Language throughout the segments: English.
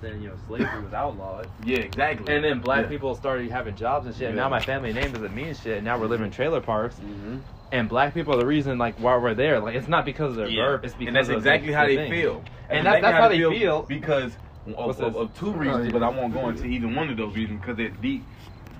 then you know slavery was outlawed, Yeah, exactly. and then black Yeah. people started having jobs and shit. And now my family name doesn't mean shit. And now we're living in trailer parks, Mhm. and black people are the reason like why we're there. Like it's not because of their Yeah. birth, it's because and that's exactly how they feel. And that's- that's how they feel. because of, of, of two reasons, but I won't go into even one of those reasons because they're deep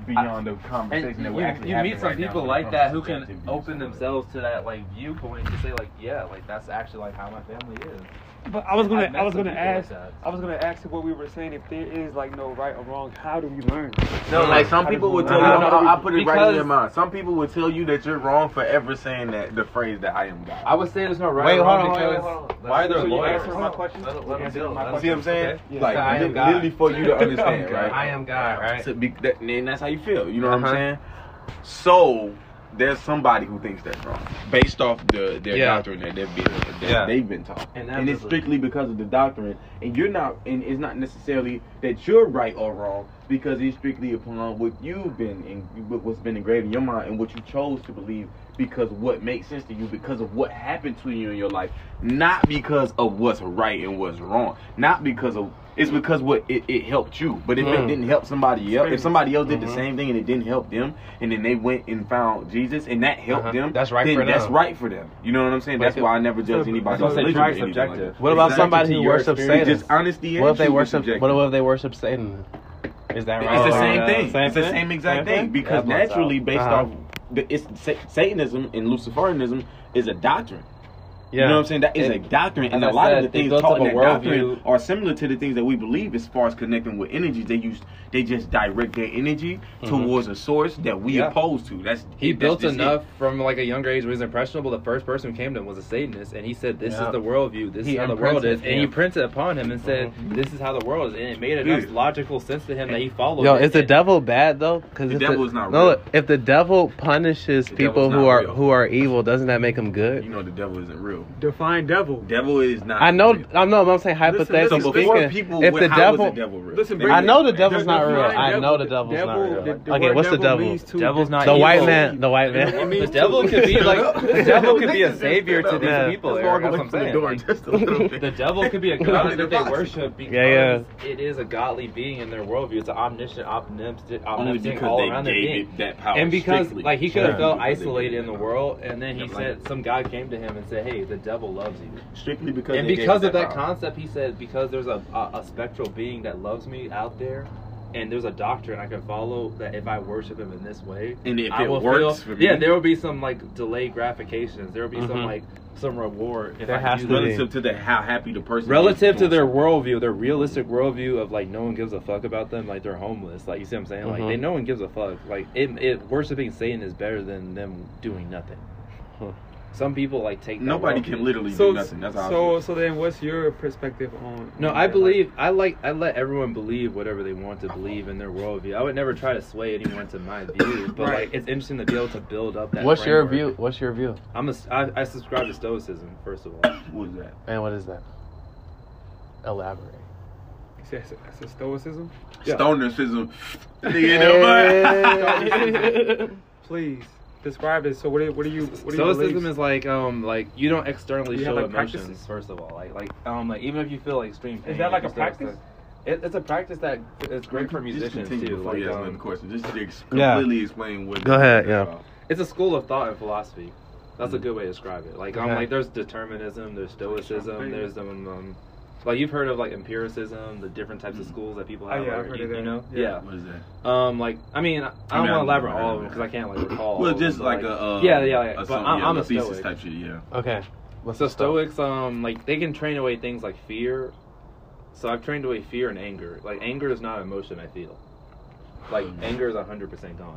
beyond the conversation And that you, we're actually you meet some right people like that who can open themselves to that like viewpoint to say like yeah like that's actually like how my family is. But I was gonna, I've I was gonna people like ask. I was gonna ask you what we were saying. If there is like no right or wrong, how do we learn? No, like some How people would tell you. work? No, no, I'll put it right in your mind. Some people would tell you that you're wrong for ever saying that the phrase that I am God. I would say there's no right Wait, or hold wrong on, wait, because wait, hold on. why are there So you lawyers? answering my question? Let, let You them my Let see what I'm saying? okay. Yeah. Like I am God. literally for you to understand, right? I am God, right? So be, that, and that's how you feel. You know what Uh-huh. I'm saying? So there's somebody who thinks that's wrong based off the their Yeah. doctrine that they've been that Yeah. they've been taught, And and, it's strictly because of the doctrine. And you're not, and it's not necessarily that you're right or wrong because it's strictly upon what you've been and what's been engraved in your mind and what you chose to believe because what makes sense to you because of what happened to you in your life, not because of what's right and what's wrong, not because of it's because what it, it helped you. But if it Mm. didn't help somebody else, if somebody else did Mhm. the same thing and it didn't help them, and then they went and found Jesus and that helped Uh-huh. them, That's right then for that's them. right for them. You know what I'm saying? That's Like, why I never judge so- anybody's so religion. try or like What about Exactly. somebody who worships. Satan? Just honesty What if they worship? What if they worship Satan? Is that right? It's the same thing. Same it's the same exact Same thing thing? because naturally, based Uh-huh. off the, it's Satanism and Luciferianism is a doctrine. Yeah. You know what I'm saying? That is a And doctrine, and as a I lot said, of the things built taught in that doctrine worldview. are similar to the things that we believe as far as connecting with energy. They use they just direct their energy towards a source that we Yeah. oppose to. That's He that's built just it. enough from like a younger age. When he was impressionable. The first person who came to him was a Satanist, and he said, "This Yeah. is the worldview. This He is how the world is." imprinted, And he printed upon him and said, Mhm. "This is how the world is," and it made enough Yeah. logical sense to him that he followed. Yo, it. is the devil bad though? Because The devil is not no. real. If the devil punishes The people who are who are evil, doesn't that make him good You know the devil isn't real. Define devil. Devil is not. I know. real. I'm no. I'm saying hypothetically So before speaking, people, if the how devil, was the devil real? Listen, bring I know the The- devil's not define real. I know the devil's devil- not real. the- the okay, word what's the devil? Devil's not The evil. white man. The white man. The devil could be like the devil could be a savior to these Yeah. people. Eric, That's what I'm from the door Like, just a little bit. the devil could be a god that they worship because Yeah, it is a godly being in their worldview. It's an omniscient, omnipotent, Only omnipotent all around their gave being. it that power. And because like he could have felt isolated in the world, and then he said some God came to him and said, "Hey, the devil loves you." strictly because and they because it of that power. concept, he said, because there's a, a a spectral being that loves me out there. And there's a doctrine I can follow that if I worship him in this way, And if I it will works feel, for me- yeah, there will be some like delayed gratifications. There will be some Mhm. like some reward if There I has to that. be. relative to the how happy the person relative is to their worldview, their realistic worldview of like no one gives a fuck about them, like they're homeless. Like you see what I'm saying? Like Mhm. they no one gives a fuck. Like it, it worshiping Satan is better than them doing nothing. Huh. Some people like take that Nobody can literally So, do nothing. That's how I so, feel. so then, what's your perspective on? No, I that? believe I like I let everyone believe whatever they want to believe in their worldview. I would never try to sway anyone to my view, but Right. like it's interesting to be able to build up that. What's your view? What's your view? I'm a I, I subscribe to Stoicism first of all. What was that? And what is that? Elaborate. You said That's a, that's a stoicism. Yeah. Stonerism. Nigga in the. Please describe it. So what? Are, what are you? What are Stoicism your is like um like you don't externally You show have, like, emotions practices? first of all like like um like even if you feel like extreme pain. Is that like a practice? to- It, it's a practice that is great for musicians continue too. Before Like you ask um, another question, just to ex- Yeah. completely explain what. Go ahead, yeah. it's a school of thought and philosophy. That's a Mhm. good way to describe it. Like um Okay. like there's determinism, there's stoicism, there's um, um like you've heard of like empiricism, the different types of Mhm. schools that people Oh, have. yeah, or I've heard you, of you know, Yeah. yeah. What is that? Um, like I mean, I I don't want to I- elaborate all of know. them because I can't like recall. all Well, just them, like but, a. Uh, yeah, yeah, yeah. a But some- I'm, yeah, I'm a thesis stoic. type shit. Yeah. Okay. What's So the stoic? stoics, um, like they can train away things like fear. So I've trained away fear and anger. Like anger is not an emotion I feel. Like Mm. anger is hundred percent gone.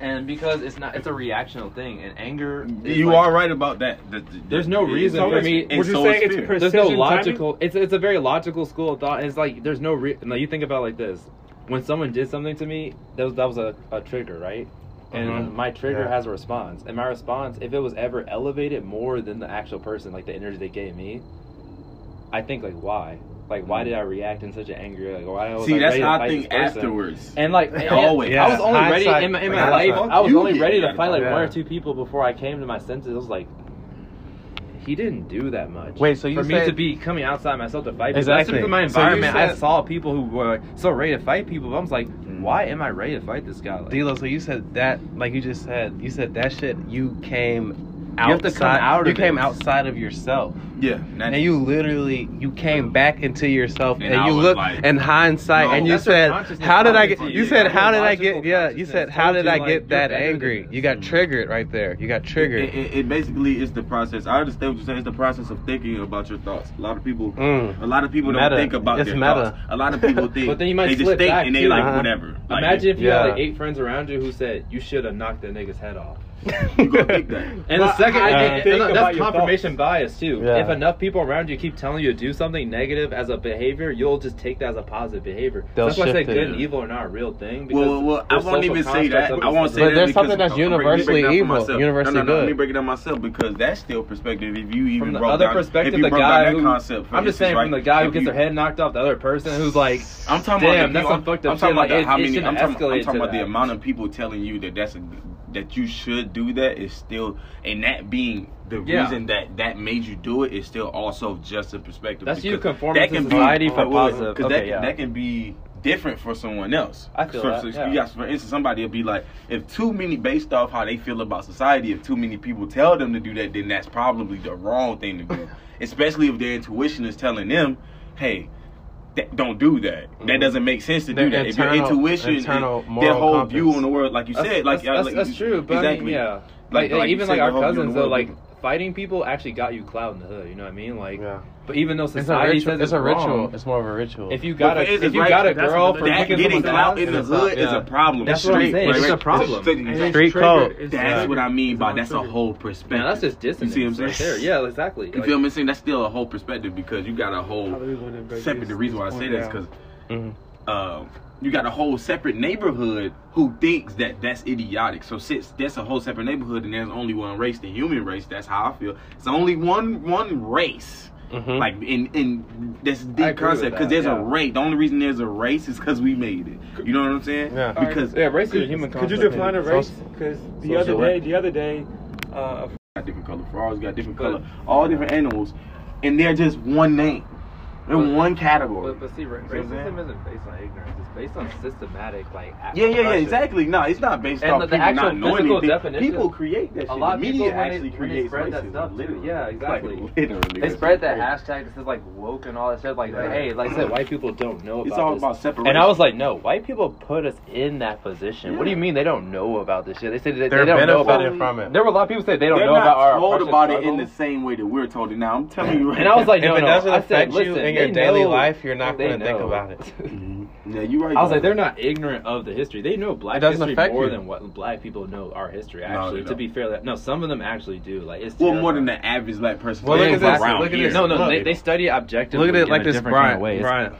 And because it's not, it's a reactional thing. And anger, is You like- are right about that. The- the- The's no reason so for me- and Would you so say it's fear. There's no Precision logical. It's it's a very logical school of thought. And it's like there's no. Re- now you think about it like this: when someone did something to me, that was that was a, a trigger, right? And Mhm. my trigger Yeah. has a response, and my response, if it was ever elevated more than the actual person, like the energy they gave me, I think like why, like why did I react in such an angry, like why was See, I that's ready to how I think afterwards. And like and Always. I was only ready in my, in my life. I was only ready to fight like Yeah. one or two people before I came to my senses. I was like, he didn't do that much. Wait, so you for me to be coming outside myself to fight people? Exactly. That's because of my So you environment. I saw people who were so ready to fight people. But I was like, mm. why am I ready to fight this guy? Like, D'Lo, so you said that, like you just said, you said that shit. You came You have to come outside. out of you came it. outside of yourself, Yeah, and you literally you came back into yourself, And and, you was look like, in hindsight, no, and you said, "How did I get?" You you. said, "How did I get?" Yeah, you said, "How did I get that angry?" You got triggered right there. You got triggered. It, it, it basically is the process. I understand what you're saying. It's the process of thinking about your thoughts. A lot of people, Mm. a lot of people Meta. don't think about It's their meta. thoughts. A lot of people think, But then you might they just think and they too. like Uh-huh. whatever. Like, Imagine if you had like eight friends around you who said you should have knocked that nigga's head off. You gonna think that. And the second, I and- didn't and think that's about your confirmation bias too. Yeah. If enough people around you keep telling you to do something negative as a behavior, you'll just take that as a positive behavior. They'll that's why I say shift it. good and evil are not a real thing. Because Well, well, I won't even say that. I won't say But that there's something that's universally breaking it down for evil, universally no, no, no, Let me break it down myself because that's still perspective. If you even From the broke other down, perspective, the guy who concept, I'm just instance, saying from the guy who gets their head knocked off, the other person who's like, I'm talking about the that's people- some fucked up I'm talking shit, like, about the- how many. I'm talking, I'm escalate talking to about the amount of people telling you that that's a, that you should do that is still, and that being the Yeah. reason that that made you do it is still also just a perspective. That's you because conforming that to can be- society for uh, well, positive. 'cause Okay, that, yeah. that can be different for someone else. I feel for, that, so yeah. you got, for instance, somebody will be like, if too many, based off how they feel about society, if too many people tell them to do that, then that's probably the wrong thing to do. Especially if their intuition is telling them, hey. That, don't do that. That mm-hmm. doesn't make sense to do Their that. If your intuition, internal their whole compass. view on the world, like you That's, said, like that's, that's, like, that's true. But exactly. I mean, yeah, Like- like, like even said, like our whole view on cousins though, like fighting people actually got you clout in the hood. You know what I mean? Like, Yeah. but even though It's a society ritual. says It's a ritual. wrong, It's more of a ritual. if you got But a for if instance, you right, got a girl for that getting someone's clout in the it's not- hood is a problem. That's what I'm saying. right, It's right. a problem. It's- And it's- it's Street triggered. code. That's triggered. what I mean by It's that's a whole perspective. Man, that's just dissonance You see what I'm right saying? there. Yeah, exactly. You feel me? Saying that's still a whole perspective because you got a whole How do we wanna break separate. The reason why I say point that is because Mhm. um, you got a whole separate neighborhood who thinks that that's idiotic. So since that's a whole separate neighborhood and there's only one race, the human race, that's how I feel. It's only one one race. Mhm. Like in in this deep concept because there's yeah. a race. The only reason there's a race is because we made it. You know what I'm saying? Yeah. Because yeah, race is a human concept. Could you define a race? Because the other social day, the other day, uh, got different color frogs, got different color, all different animals, and they're just one name. They're But- one category. But, but see, ra- See what I'm saying? racism isn't based on ignorance. It's based on systematic, like. yeah, yeah, yeah, oppression. exactly. No, it's not based And off the- the people not knowing anything. definition- People create that shit. A lot of the media when they- actually when they creates spread that stuff, literally. Yeah, Like, exactly. literally. They spread that hashtag that says like woke and all that shit. Like, Yeah. hey, like I said, white people don't know about It's all this. about separation. And I was like, no, white people put us in that position. What do you mean they don't know about this shit? They said they, They're don't know about benefiting from it. There were a lot of people say they don't They're know not about our told about it in the same way that we're told it. Now I'm telling you, right And I was like, if no, it no. doesn't I said, affect you listen, in your daily know- life, you're not going to think about it. Mhm. yeah, you're right. I was like, they're not ignorant of the history. They know black It history affect more you. than what black people know our history. Actually, they to be fair, that no, some of them actually do. Like it's well more than the average black person. Well, look at this, around look at this. No, no, they, they study objectively. Look at it like this, different kind of Brian. Brian.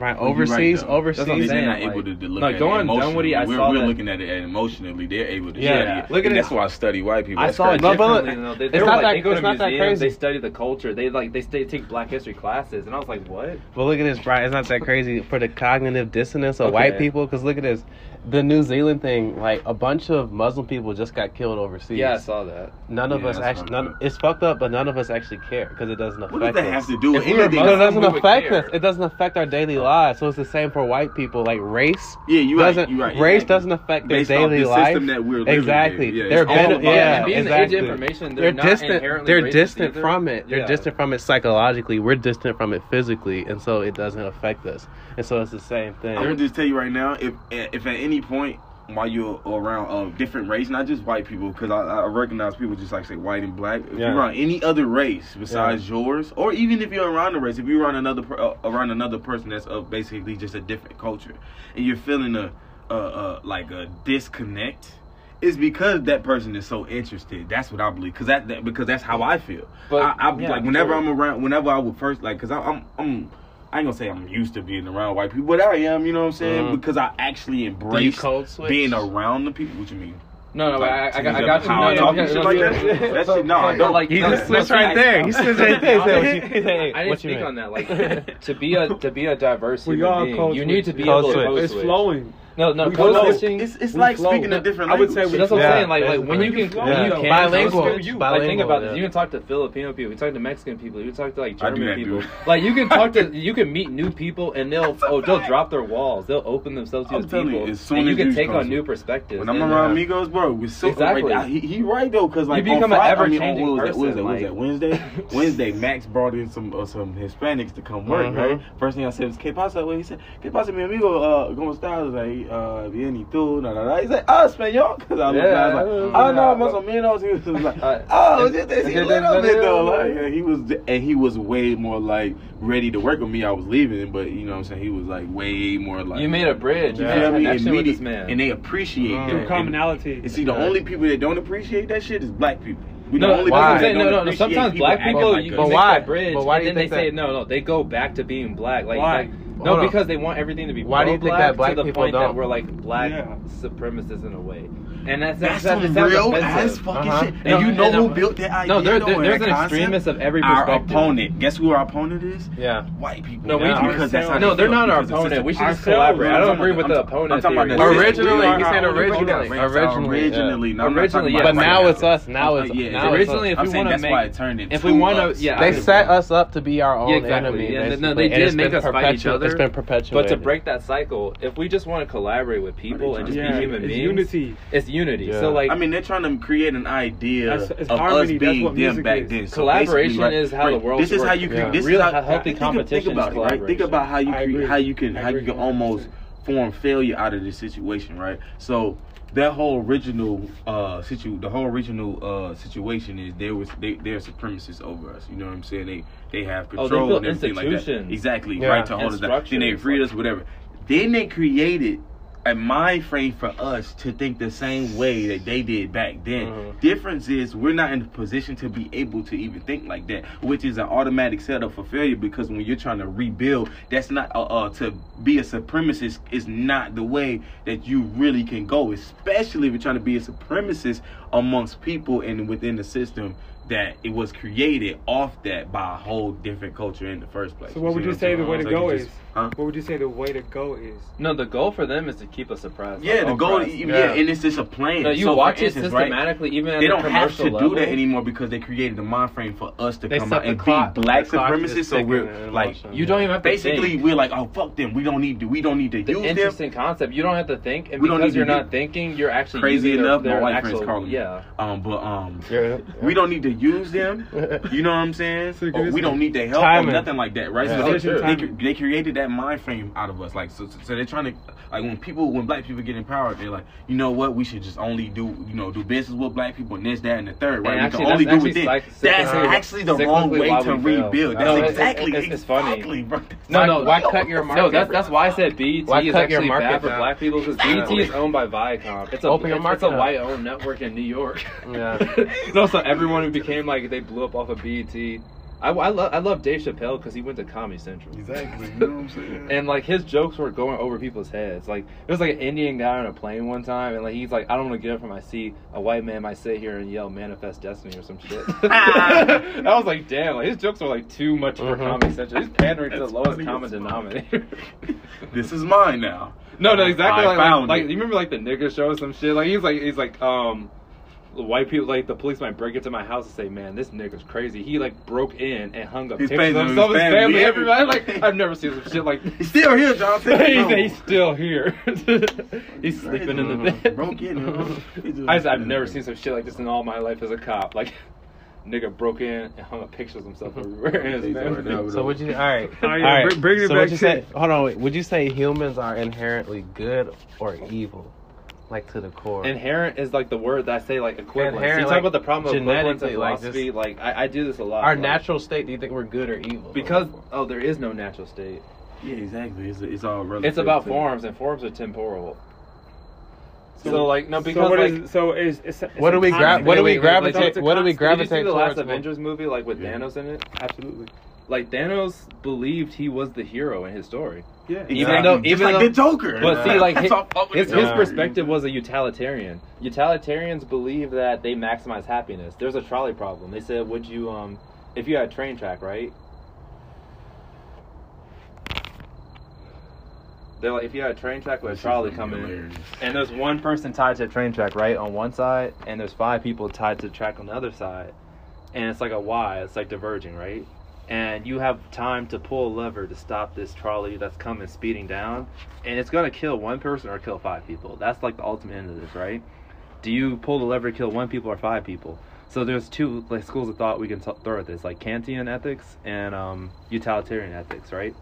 Brian, Well, you're right, overseas, though. overseas. That's what I'm They're not like- able to, to look like, at going it emotionally. Dunwoody, I we're, saw we're that- looking at it emotionally. They're able to Yeah, study yeah. it. Look at and it. That's why I study white people. I That's saw it crazy. No, but differently. look, though. They, it's not like, that- they go it's to not that museums, crazy. they study the culture. They like they stay, take black history classes, and I was like, what? But look at this, Brian. It's not that crazy for the cognitive dissonance of Okay. white people. Because look at this, the New Zealand thing. Like a bunch of Muslim people just got killed overseas. Yeah, I saw that. None of Yeah, us actually. None, it's fucked up, but none of us actually care because it doesn't affect What does that us. have to do with If anything? No, it doesn't affect us. It doesn't affect our daily oh. lives. So it's the same for white people. Like race Yeah, you're right. doesn't. You're right. Race exactly. doesn't affect their Based off daily the life. system that we're living in. exactly. Yeah, they're it's all ben- about yeah, that. being the age of information, they're, they're not distant. inherently They're distant either. from it. They're Yeah. distant from it psychologically. We're distant from it physically, and so it doesn't affect us. And so it's the same thing. I'm gonna just tell you right now, if if at any point while you're around a different race, not just white people, because I, I recognize people just like say white and black. If Yeah. you're around any other race besides yours, or even if you're around a race, if you're around another uh, around another person that's of basically just a different culture, and you're feeling a, a, a like a disconnect. It's because that person is so interested. That's what I believe. Cause that, that because that's how I feel. But, I, I yeah, like whenever sure. I'm around, whenever I would first like, cause I, I'm I'm I ain't gonna say I'm used to being around white people, but I am. You know what I'm saying? Mhm. Because I actually embrace code being around the people. What you mean? No, no, Like, I, I, I, got, I got you. how No, no, shit no, like that? no, That no, shit- no, I don't. like, He just no, switched see, right there. He switched right there. So he- he said, hey, I didn't what speak on that. Like to be a to be a diverse human being, you need to be Code able to it's flowing. No, no, We code switching. It's it's like flow. speaking a different I would language. say we That's what I'm saying. Like, like when you can, Yeah. when you can Bilingual. Like, think about yeah. this. You can talk to Filipino people. You talk to Mexican people. You can talk to like German that, people. dude. Like you can talk to, you can meet new people, and they'll oh they'll drop their walls. They'll open themselves to I'm these telling you, people, as soon and you can take come on new perspectives. When I'm around uh, amigos, bro, we so Exactly. He, he right though, cause like You on become an Friday, on, ever-changing what was that? What was that? person, What was that? Wednesday. Wednesday, Max brought in some uh, some Hispanics to come work. Right. First thing I said was, "Que pasa?" Well, he said, "Que pasa, mi amigo? Uh, ¿Cómo estás? Like, uh, bien y tú?" Nah, nah, nah. He said, "Ah, español." Cause I was, Yeah, I was like, "Ah, no, más o menos." He was like, Uh, "Oh, and- just this and a then little bit though." Like, yeah, he was, and he was way more like ready to work with me. I was leaving, but you know what I'm saying. He was like way more like You made a bridge. You You Yeah. made feel a me? connection with this man. and they appreciate Mhm. that. Through And- commonality. and see, the Yeah. only people that don't appreciate that shit is black people. We No, the only that's what I'm people saying. No, no, no. appreciate Sometimes black people, like you. But why? bridge, But why and do you then they think say no, no. They go back to being black. Like, Why? like no, Hold on. because they want everything to be. Why do you think that black to the people point that don't? we're like black Yeah. supremacists in a way? And that's That's that's, some that's, real offensive. ass fucking Uh-huh. shit. And No, you know no- who built that idea? No, there, there, and there's an concept? extremist of every Our opponent. Guess who our opponent is? Yeah. White people. No, we Yeah. because that's how no, they they're not our opponent. We should just collaborate. I don't agree with the I'm opponent talking about theory. Originally, We are he's saying originally. Originally, originally, yeah. no, I'm not Originally, talking yeah. about But now it's us. Now it's yeah, originally, if we wanna make- why it turned into if we wanna- yeah, They set us up to be our own enemy. No, they did it's make us fight each other. It's been But to break that cycle, if we just want to collaborate with people and just be human it's unity. it's unity. Yeah. So like, I mean, they're trying to create an idea That's- it's of harmony, us that's being what them music back is. then. So Collaboration basically, right- is how the right, world This is how works. you Yeah. create. This Real is how healthy think, competition Think about is it, right? Think about how you I create, agree. how you can how you can almost form failure out of this situation, right? So that whole original uh situ the whole original uh situation is there was they they're supremacists over us. You know what I'm saying? They they have control Oh, they control built and everything like that. institutions. Exactly, Yeah. right to hold And us down. Then they freed us, whatever. Then they created a mind frame for us to think the same way that they did back then. Mhm. Difference is we're not in a position to be able to even think like that, which is an automatic setup for failure because when you're trying to rebuild, that's not uh, uh to be a supremacist is not the way that you really can go, especially if you're trying to be a supremacist amongst people and within the system that it was created off that by a whole different culture in the first place. So what would see you say the way to go you is? Just- huh? What would you say the way to go is? no, the goal for them is to keep us suppressed. Yeah, like, the goal, oppressed. yeah, Yeah. and it's just a plan. No, you So, for watch it instance, right, systematically, even at they the don't have to level. do that anymore because they created the mind frame for us to They come out and clock- be black the supremacists. So we're like, motion. You don't even have to basically, think. we're like, oh fuck them. We don't need to. We don't need to the use them. interesting concept. You don't have to think, and We don't because need you're to not do- thinking, you're actually Crazy using enough, their, my their white actual, friends call me. Yeah. Um, but um, we don't need to use them. You know what I'm saying? We don't need their help Timing. or nothing like that, right? So they, Decision they, timing. they created that mind frame out of us. Like so, so they're trying to like when people when black people get empowered, they're like, you know what? We should just only do you know do business with black people and this, that, and the third, right? And we can only do it then. actually psych- That's cyclically- actually the wrong way to rebuild. That's No, exactly it's- it's funny. exactly, bro. No, no. Why cut your market? No, that's that's why I said BET Why is actually bad for black people because BET is owned by Viacom. It's a Open your market a white-owned network in New York. Yeah. no, so everyone who became like they blew up off of BET. I, I love I love Dave Chappelle because he went to Comedy Central. Exactly. You know what I'm saying? And like his jokes were going over people's heads. Like it was like an Indian guy on a plane one time, and like he's like, I don't want to get up from my seat. A white man might sit here and yell "Manifest Destiny" or some shit. I was like, damn, like his jokes are like too much for Mhm. Comedy Central. He's pandering to the lowest common as denominator. this is mine now. no, no, exactly. I like, like, found like, it. you remember like the nigga show or some shit. Like he's like he's like um. The White people, like the police, might break into my house and say, "Man, this nigga's crazy." He like broke in and hung up His pictures of himself, his his family, family, everybody. everybody. Like I've never seen some shit like He's still here, John. Take he's, he's still here. he's sleeping in the Crazy. bed. Broke in, huh? He's doing I just, I've never seen some shit like this in all my life as a cop. Like, nigga broke in and hung up pictures of himself everywhere. in his He's already family. out. So would you? All right. All bring- bring it so back you to- say? Hold on. Wait. Would you say humans are inherently good or evil, like to the core? Inherent is like the word that I say like equivalent. Inherent, you talk like, about the problem of equivalence in genetically, like, philosophy. Like, I, I do this a lot. Our like, natural state. Do you think we're good or evil? because oh, there is no natural state. Yeah, exactly. It's, it's all relative. It's about to- forms, and forms are temporal. So, So- like no, So because what like is so is it's, it's What do we gra- concept. what do we gravitate- like, what do we gravitate Did you see the last towards? Avengers movie, like with Yeah. Thanos in it? Absolutely. Like Thanos believed he was the hero in his story. Yeah. Exactly. Even though- Just even like though- the Joker. But see, like his, all fuck with his, his perspective was a utilitarian. Utilitarians believe that they maximize happiness. There's a trolley problem. They said, "Would you, um, if you had a train track, right? they're like if you had a train track with a trolley coming hilarious. and there's one person tied to the train track right on one side, and there's five people tied to the track on the other side, and it's like a Y, it's like diverging, right? And you have time to pull a lever to stop this trolley that's coming speeding down, and it's gonna kill one person or kill five people. That's like the ultimate end of this, right? Do you pull the lever to kill one people or five people? So there's two like schools of thought we can t- throw at this, like Kantian ethics and um, utilitarian ethics, right?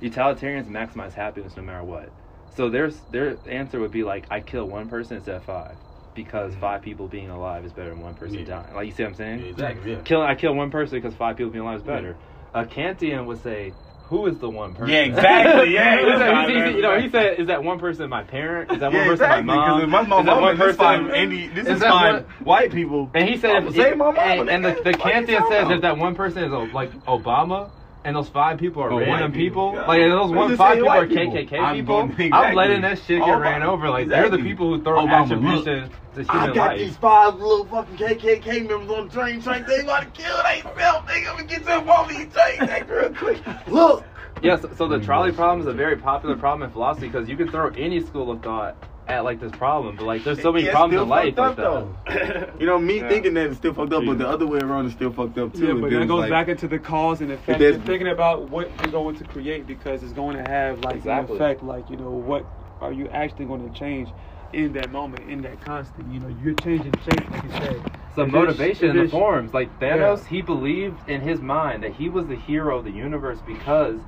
Utilitarians maximize happiness no matter what. So their their answer would be like, I kill one person instead of five, because five people being alive is better than one person Yeah. dying. Like you see what I'm saying? Yeah, exactly. Yeah. Kill I kill one person because five people being alive is better. A Kantian would say, who is the one person? Yeah, exactly. Yeah, He he you know, he said, is that one person my parent? Is that one Yeah, person exactly. my mom? Because if my is that one this person? five, any, this is is, five white people. And he said, say my mama, and, and the, the Kantian says if that one person is uh, like Obama, and those five people are Or white random people, people, yeah. like those one five people are white people. KKK I'm people, going- I'm letting that shit get Obama. ran over. Like they're the people who throw Obama, attribution to I got life. these five little fucking KKK members on the train. Train, they about to kill themselves. They gonna get them off these train tracks real quick. Look. Yes, so the trolley problem is a very popular problem in philosophy because you can throw any school of thought at like this problem, but like there's so many Yeah, problems in life fucked like that. though. you know, me Yeah. thinking that it's still fucked up, but the other way around is still fucked up too. Yeah, It but feels that goes like- back into the cause and effect. there's- and thinking about what you're going to create because it's going to have like Exactly. an effect. Like you know, what are you actually going to change in that moment, in that constant? You know, you're changing shape, like you said. So If motivation in the forms. Like Thanos, he believed in his mind that he was the hero of the universe because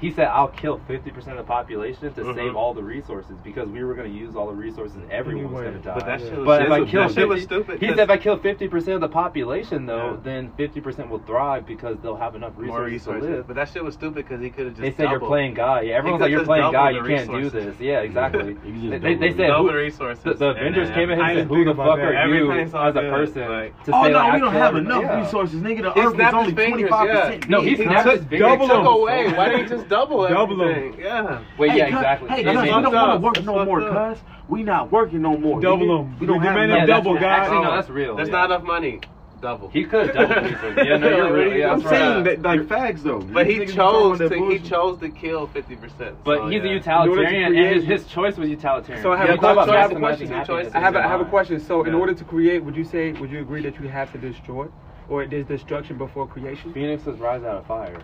he said, "I'll kill 50% of the population to Mm-hmm. Mhm. save all the resources because we were going to use all the resources and everyone was going to die." But that shit was, But if I that kill shit was 50, stupid. he 'cause said if I kill 50% of the population though, Yeah. then 50% will thrive because they'll have enough resources, more resources. to live. But that shit was stupid because he could have just. They say you're playing God. Yeah, everyone's like you're playing double God. You can't do this. Yeah, exactly. You they, they said double who, the resources. the, the Avengers then came in I and said, "Who the fuck are you as a person like- to Oh say no, like, we don't have enough resources, nigga. The earth is only 25%. No, he snapped his fingers. double them. away. Why didn't he just double Double 'em. everything? Yeah. Wait, yeah, cuz, exactly. Hey, Yeah, cuz, we don't fucked want up. to work That's no more, fucked up. cuz. We not working no more. Double them. We don't We have demand enough. a Yeah, double, guys. Actually, no, that's real. There's yeah. not enough money. Double. He could have doubled resources. Yeah, no, you're right. Yeah, I'm that's right. saying that like facts though. But he These niggas chose talking to he bullshit. chose to kill fifty percent. But he's a utilitarian, and his, his choice was utilitarian. So I have Yeah, a talk about question. maximizing Question, happiness choice. in I have a, your I have a mind. question. So, in Yeah. order to create, would you say, would you agree that you have to destroy, or is destruction before creation? Phoenixes rise out of fire.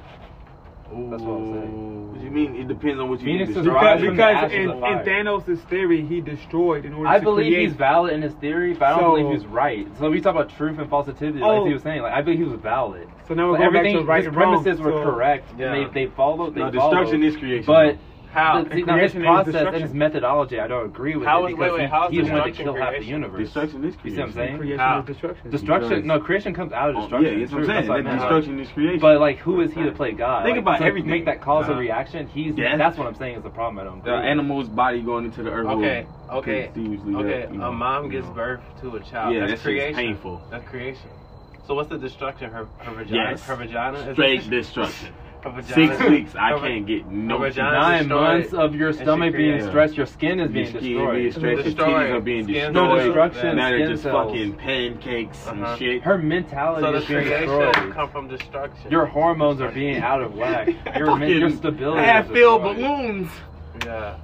That's what I'm saying. What you mean? It depends on what you Phoenix mean. is destroy. Because, because in, in. Thanos' theory, he destroyed in order I to believe create. he's valid in his theory, but I don't So- believe he's right. So we talk about truth and falsity, like Oh. he was saying. Like I believe he was valid. So now we're So going back everything, to right his and wrong. premises were So- correct. Yeah. They they followed. They No, followed. destruction is creation. But How? the, see, now his creation is process and destruction. his methodology, I don't agree with How it is- because wait, wait, he, how is he wanted to kill half the universe. destruction is You see creation. what I'm saying? Creation How? is destruction. Destruction. Because- No, creation comes out of Oh, destruction. yeah, that's what I'm saying. that's what I That destruction is creation. But like, who is he to play God? Think Like, about to everything. Make that cause Uh-huh. a reaction. He's Yeah. that's what I'm saying is the problem. I don't. the with. animal's body going into the earth. Okay, okay, okay. help, you know, A mom you gives birth to a child. Yeah, that's creation. painful. That's creation. So what's the destruction? Her her vagina. Yes. Her vagina. is- Straight destruction. Her vagina. Six weeks, I can't get no. Nine months of your stomach being created- stressed, your skin is Your being skin destroyed. being stretched, your Destroyed. titties are being Skin destroyed. No destruction, Now they're just cells. fucking pancakes Uh-huh. and shit. Her mentality So the is being destroyed. come from destruction. Your hormones are being out of whack. Your, your stability. is half-filled balloons. Yeah.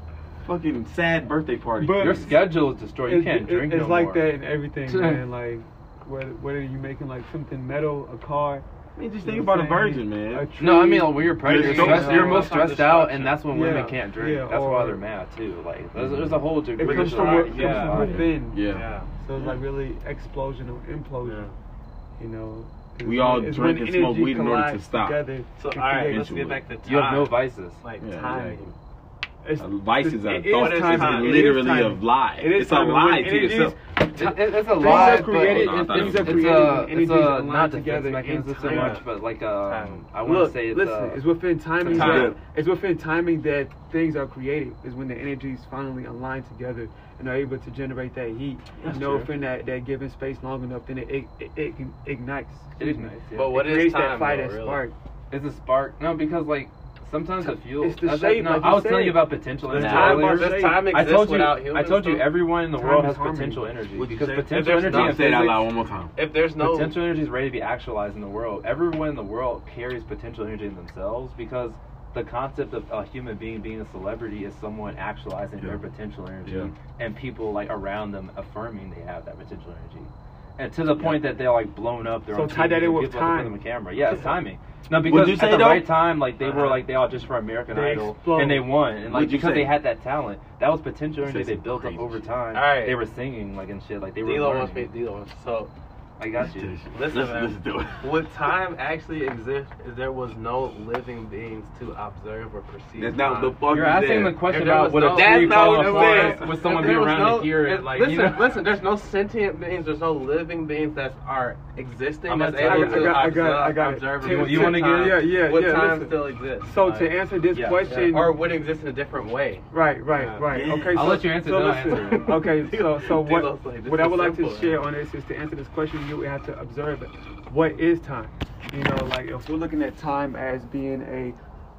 Fucking sad birthday party. But- Your schedule is destroyed. You can't it- drink It's no like more. that in everything, man. Like whether whether you're making like something metal, a car. I mean, just think about a virgin, man. A tree, No, I mean like, when you're pregnant, you're, stressed, you're most stressed out, and that's when women Yeah, can't drink. yeah, that's why they're mad too. Like there's, mm-hmm. there's a whole It degree comes of from, that. it comes yeah. from within. Yeah. Yeah. So it's like really explosion or implosion. You know. We all it's drink and smoke weed in order to stop. Together So all right, let's get back to time. You have no vices. Like Yeah, time. Exactly. It's, A vice is a it is thought timing. system, It is literally timing. of lie. It is It's a lie to energies- yourself. It, it, it's a Things lie, are created. Hold on, things are it it's created. a it's a align not defense together in mechanism so much, but like um, Time. I want to say it's listen, uh, it's within timing. time. That, it's within timing that things are created. Is when the energies finally align together and are able to generate that heat. That's you know, true. within that, that given space long enough, then it it, it, it ignites. It ignites, yeah. But what it is time? that fire, though, that really? spark. It's a spark. No, because like sometimes the fuel. It's the I, shape, no, like I you was telling you about potential energy time earlier. on Does I told you. without I told you everyone in the world has potential energy What'd you because say? potential energy. no- and Say it out loud one more time. If there's no potential energy is ready to be actualized in the world. Everyone in the world carries potential energy in themselves because the concept of a human being being a celebrity is someone actualizing Yeah. their potential energy Yeah. and people like around them affirming they have that potential energy. And to the point that they're like blown up. They're So on tie that TV, in with people have to put time. them on camera. Yeah, it's timing. No, because you at the though? right time, like they were Uh-huh. like they all just for American They Idol, explode. and they won, and like What'd because say? they had that talent, that was potential You energy they some built up over time. All right. They were singing like and shit, like they were. D'Lo wants me. learning. D'Lo. So I got you. Listen, Let's- man. let's do it. Would time actually exist if there was no living beings to observe or perceive? That's not time? the fuck You're asking said. the question about was would no- a That's tree not fall what it apart? said. Would someone If be around no- to hear it? Like listen, you know? listen. There's no sentient beings. There's no living beings that are existing. I'm that's able you- to I got- I got- observe- I got it. observe You- you wanna get it? Yeah, yeah, Would yeah, time listen. still exist? So Like, to answer this yeah, question, or would it exist in a different way? right, right, Yeah. right. Okay, I'll so, let you answer, So listen, okay, so so what D'Lo's like, this what I would like to share on this is to answer this question, you have to observe it. What is time? You know, like if we're looking at time as being a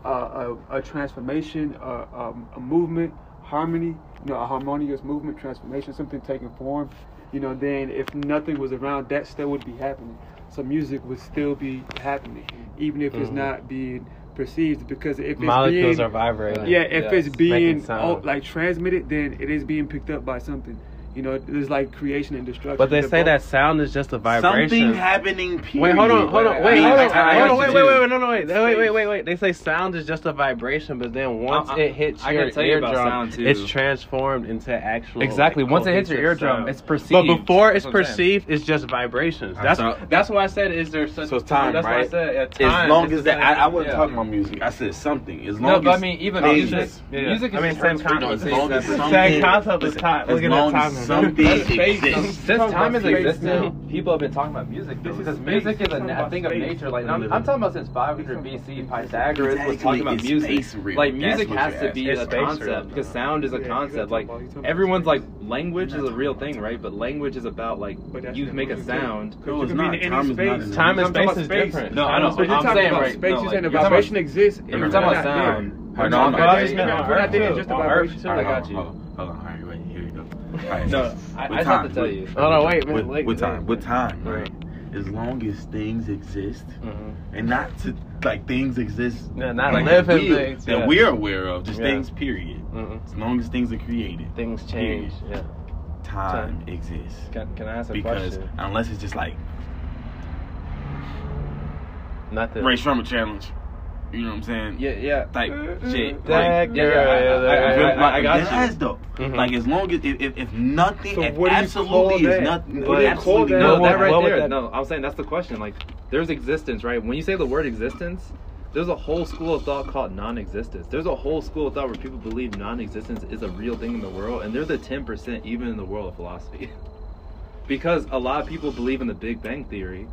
uh, a, a transformation, uh, um, a movement, harmony, you know, a harmonious movement, transformation, something taking form, you know, then if nothing was around, that still would be happening. So music would still be happening, even if it's Mhm. not being perceived, because if it's Molecules being, are vibrating. yeah, if Yes, it's being oh, like transmitted, then it is being picked up by something. You know, there's like creation and destruction. But they They're say both- that sound is just a vibration. Something happening. Period. Wait, hold on, hold on, wait, I mean, hold on, I- I hold on, got wait, wait, wait, wait, no, no, wait, wait, wait, wait, wait. They say sound is just a vibration, but then once I- I- it hits I your can tell you about eardrum, sound, too. it's transformed into actual. Exactly. like, Once it hits your cohesive eardrum, sound. it's perceived. But before it's That's what I'm saying. perceived, it's just vibrations. That's saw- that's why I said is there such. So time, That's why I right? said yeah, time As long is as the that, I, I wasn't Yeah. talking about music. I said something. As long No, as but I mean, even music, is- music is I mean, same transferred No, as the long same as separate- something, concept as time. As Look at long that as time. Something That's space. exists. Since time about has space existed, people have been talking about music though. This is Because space. music is a, Talking a about thing of nature. Like I'm, I'm talking about since 500 BC, Pythagoras was talking about it's music. Like music has to be a concept because sound is a concept. Like talking about- you're talking everyone's like language is a real thing, right? But language is about like you make a sound. No, it's not. Time is not space. in the- Time and space about is space. different. No, I know. But you're I'm talking saying, about right, space. no, you're saying the talking vibration about- exists. You're and talking we're about not there. sound. Hold We're on, not hold on. there. Earth We're not too. there. Just a On Earth vibration. too. All right, I got you. on, Hold on. All right, wait. Here you go. All right. No, I, I just have to tell with- you. Oh no, wait, man. with, wait, with time, with time, right? Right. As long as things exist, Mhm. and not to like things exist, Yeah, not like living we- things, that yeah. we're aware of, just Yeah. things. Period. Mhm. As long as things are created, Things change. Yeah. time exists. Can, can I ask a Because question? unless it's just like Nothing. Ray Sherman challenge, you know what I'm saying? Yeah, yeah. Type shit. That like, yeah, yeah, I- I- I- I- got it you. has though. Mhm. Like as long as if, if, if nothing, So if what do you call absolutely that? is nothing, What do you call absolutely that? No, that right there. that- No, I'm saying that's the question. Like, there's existence, right? When you say the word existence, there's a whole school of thought called non-existence. There's a whole school of thought where people believe non-existence is a real thing in the world, and they're the 10% even in the world of philosophy. because a lot of people believe in the Big Bang theory,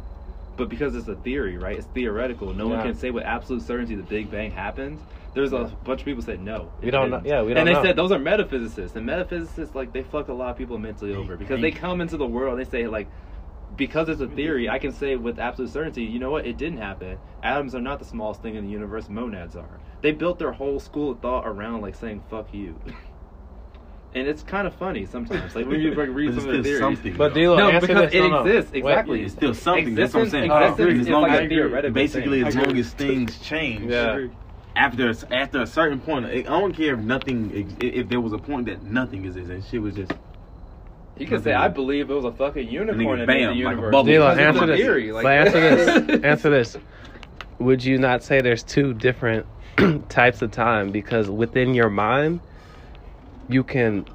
but because it's a theory, right? It's theoretical. No one can say with absolute certainty the Big Bang happened. There's a bunch of people said no. We don't know- didn't. yeah, we don't And they know. said those are metaphysicists, and metaphysicists like they fuck a lot of people mentally over because they come into the world and they say like because it's a theory, I can say with absolute certainty, you know what, it didn't happen. Atoms are not the smallest thing in the universe, monads are. They built their whole school of thought around like saying fuck you. and it's kind of funny sometimes. Like when you like, read But it's some of the still theories. something. But though. D'Lo, No, answer because this. it No, no. exists, Wait. exactly. It's still something. That's what I'm saying. Existence, existence agree. As long like as- theoretical Basically, thing. as long as things change, Yeah. after after a certain point, I don't care if nothing, if there was a point that nothing exists and shit was just You could say I believe it was a fucking unicorn in bam, the universe. bubble. D'Lo, Because answer this. theory. Like, answer this. answer this. Would you not say there's two different types of time? Because within your mind, you can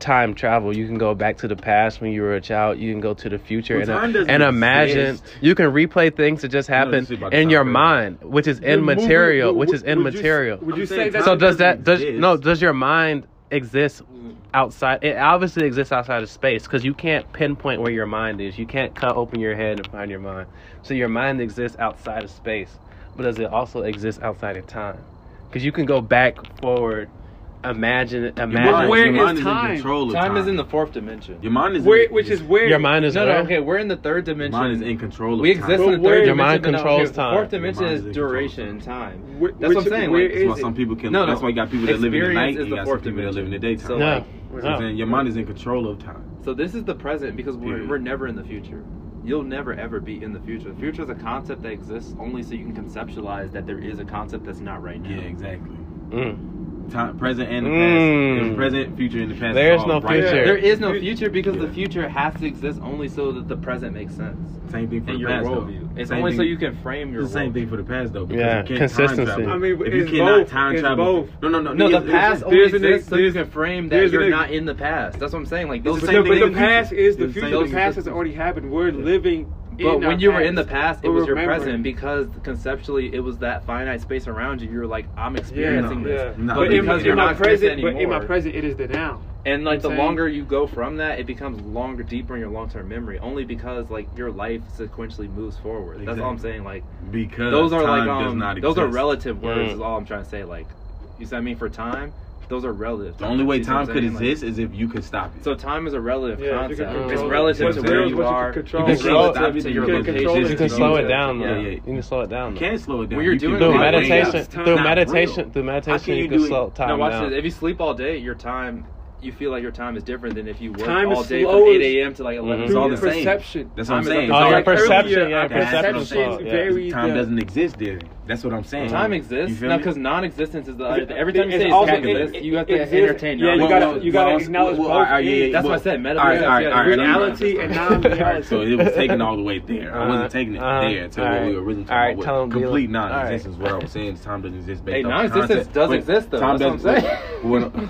time travel. You can go back to the past when you were a child. You can go to the future Well, and, and imagine. exist. You can replay things that just happened this is about the in your travel. mind, which is The movement- immaterial. Which would- is would you- immaterial. Would you say that? So does that doesn't does exist. no? Does your mind exist outside? It obviously exists outside of space because you can't pinpoint where your mind is. You can't cut open your head and find your mind. So your mind exists outside of space, but does it also exist outside of time? Because you can go back, forward, imagine, Your imagine. mind, where your is mind is time? in control of time. time is in the fourth dimension. Your mind is Where, in, which is where your mind is no, no, okay, we're in the third dimension. Your dimension. mind is in control of we time. exist But in the where- third Your dimension. mind but no, controls okay, the time. Fourth dimension is is in control of duration time. and time. Wh- That's what I'm saying. where Like, That's why some people can. No, no. That's why you got people that live in the Experience night is and you the got fourth some people that live in the dimension. daytime. So, No. like, You I'm saying? Your mind is in control of time. So this is the present because we're, we're never in the future. you'll never ever be in the future. The future is a concept that exists only so you can conceptualize that there is a concept that's not right now. Yeah, exactly. Mm. Time, present and the Mm. past. There's present, future, and the past. There's no right future. there. There is no future because the future has to exist only so that the present makes sense. Same thing for In the your past. though. It's Same only thing- so you can frame your the same worldview. thing for the past though. Because Yeah, you can't consistency. Time travel. I mean, if you cannot both. time travel, both. no, no, no, No, the past it's- only there's an exists so you can frame that you're not in the past. That's what I'm saying. Like those It's are the But, same but the past is the future. The past has already happened. We're living. But when our you were in the past, it We're was your present because conceptually it was that finite space around you. You were like, I'm experiencing yeah. this. No, But But in, because in you're my not present present, but in my present, it is the now. And like the I'm saying? longer you go from that, it becomes longer, deeper in your long term memory. Only because like your life sequentially moves forward. That's all I'm saying. Like because those are like time does um, not those are relative words. Mm. Is all I'm trying to say. Like you see what I mean for time. Those are relative. The only way You time I'm could saying? Like, exist is if you could stop it. so time is a relative Yeah, concept. It's control it. relative to real where is you are. You can slow it up to your control it. location. You can slow it down. Yeah, yeah. You can slow it down. you can't slow it down. When you're doing do through meditation, through meditation, through meditation, you you can slow time Now watch down. this. If you sleep all day, your time, you feel like your time is different than if you work Time all is day from slow 8 a.m. to like 11. It's all the Through same. perception. That's what I'm Time is saying. like- Oh, your Like perception, earlier, yeah, our your perception is perception slow, yeah. very Time the- doesn't exist there. That's what I'm saying. Time exists. feel No, because non-existence is the It- every time you it's say also- time it- it- you have it to exists. entertain. Yeah, you own gotta- thoughts. you gotta well, acknowledge well, both all right, yeah, yeah. That's well, what I said. all right, Metaphysics. all right, yeah, all right, let me- reality and non-reality. So it was taken all the way there. I Uh, wasn't taking it uh, there to what alright. we were originally Alright, talking tell about. them, Complete Alright. non-existence is what I'm saying. Time doesn't exist based Hey, on non-existence concept. does But exist, though. Time That's what I'm doesn't- when-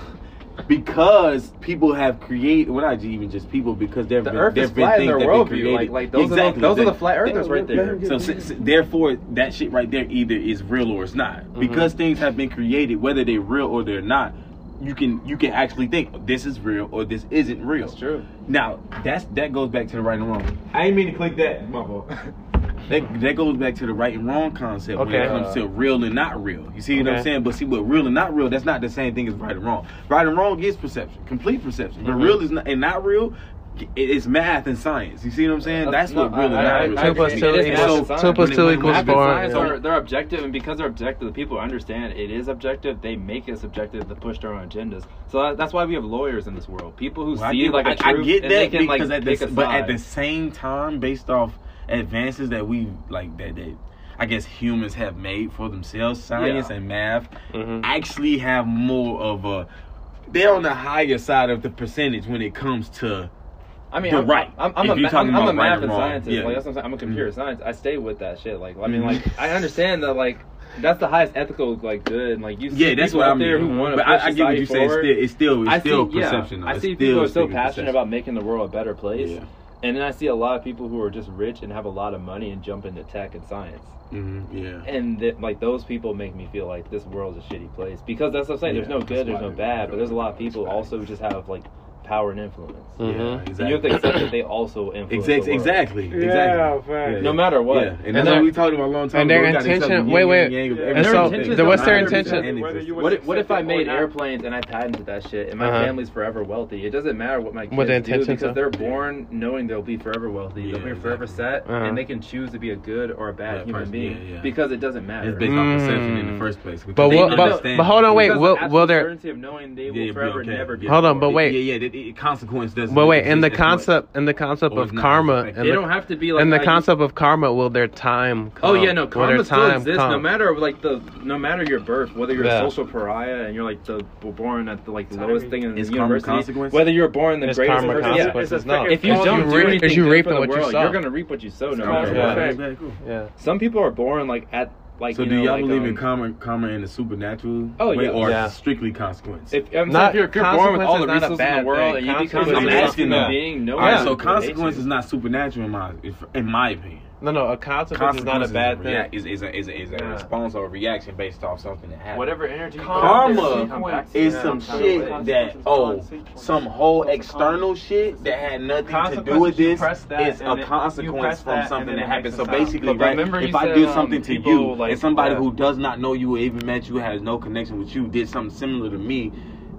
because people have created, well, not even just people, because there have The been, Earth there is have been flat in things their that have been worldview. created. Like, like those exactly. are the, those are the flat earthers right there. that- so, s- s- therefore, that shit right there either is real or it's not. Mm-hmm. Because things have been created, whether they're real or they're not, you can you can actually think this is real or this isn't real. That's true. Now that's that goes back to the right and wrong. I ain't mean to click that. My fault. That, that goes back to the right and wrong concept when it comes to real and not real. You see what I'm saying? But see, what real and not real, that's not the same thing as right and wrong. Right and wrong is perception, complete perception. But Mhm. real is not and not real. It's math and science. You see what I'm saying? That's No, what real and I- not I- real. I Two two It is equals- math and two science. two equals four. science Yeah. are they're objective, and because they're objective, the people understand it is objective. They make it subjective to push their own agendas. So that, that's why we have lawyers in this world. People who Well, I see get- like a I- I truth, get and they that can because like at the, but at the same time, based off advances that we like that that I guess humans have made for themselves, science Yeah. and math Mhm. actually have more of a. They're on the higher side of the percentage when it comes to. I mean, I'm, right. I'm, I'm, a, you're ma- talking I'm, I'm a right math and scientist. yeah. Like that's what I'm saying. I'm a computer Mhm. science. I stay with that shit. Like I mean, Mhm. like I understand that like that's the highest ethical like good. And, like you see Yeah, that's what I out there mean. who want to But I, I get what you say. It's still, it's still, it's I still see, perception. Yeah. I see people are so passionate perception. about making the world a better place. Yeah. And then I see a lot of people who are just rich and have a lot of money and jump into tech and science. Mhm, yeah. And like those people make me feel like this world's a shitty place because that's what I'm saying. There's no good, there's no bad, but there's a lot of people also who just have like power and influence. Mhm. Yeah, And you have to accept that they also influence. Exactly, the exactly, Yeah, exactly. fact. No matter what. Yeah, and And that's what we talked about a long time and ago. their We gotta accept intention- wait, wait. and And everything. their so, intentions then what's their intention? And Whether exist. you What if, what if I accept it or made airplanes and I patented that shit and my Uh-huh. family's forever wealthy? It doesn't matter what my kids What the do because are. they're born knowing they'll be forever wealthy. Yeah, they'll be forever set, Uh-huh. and they can choose to be a good or a bad Yeah, human person, being yeah, yeah. because it doesn't matter. It's based on perception in the first place. But but- hold on, wait, will- there- certainty of knowing they will Yeah, it'd be forever never get Hold on, but wait. Yeah, yeah. The, the consequence doesn't. But wait, in the exist much. concept, in the concept oh, of karma, and They the, don't have to be like and the how concept of karma, will their time? Come? Oh yeah, no, karma their still time exists no matter like the no matter your birth, whether you're Yeah. a social pariah and you're like the born at the like the lowest thing in the Is karma university, consequence? whether you're born the It's greatest karma person, yeah, it's a- No, it's if you all don't you do reap- anything you good reaping for the what you world, sow. you're gonna reap what you sow no It's matter what. cool. Yeah. Some people are born like at like So you do know, y'all like, believe um, in karma, karma and the supernatural? Oh, way, yeah. or Yeah. strictly consequence? If, I'm Not- saying if you're, if you're born with all the consequence is not a resources in bad the world thing. and you become Consequence a is bad not- human being, no All right, so consequence is not supernatural in my, if, in my opinion. No, no, a consequence, is not a bad thing. rea- Is, is a, is a, is a Yeah. response or a reaction based off something that happened. Whatever energy. you put out Karma there, you come back to is some some kind of shit that oh some whole external shit that had nothing to do with this press that is and a consequence from something that happened. So basically, right, remember you if I said, do um, something to you like, and somebody yeah. who does not know you or even met you has no connection with you did something similar to me.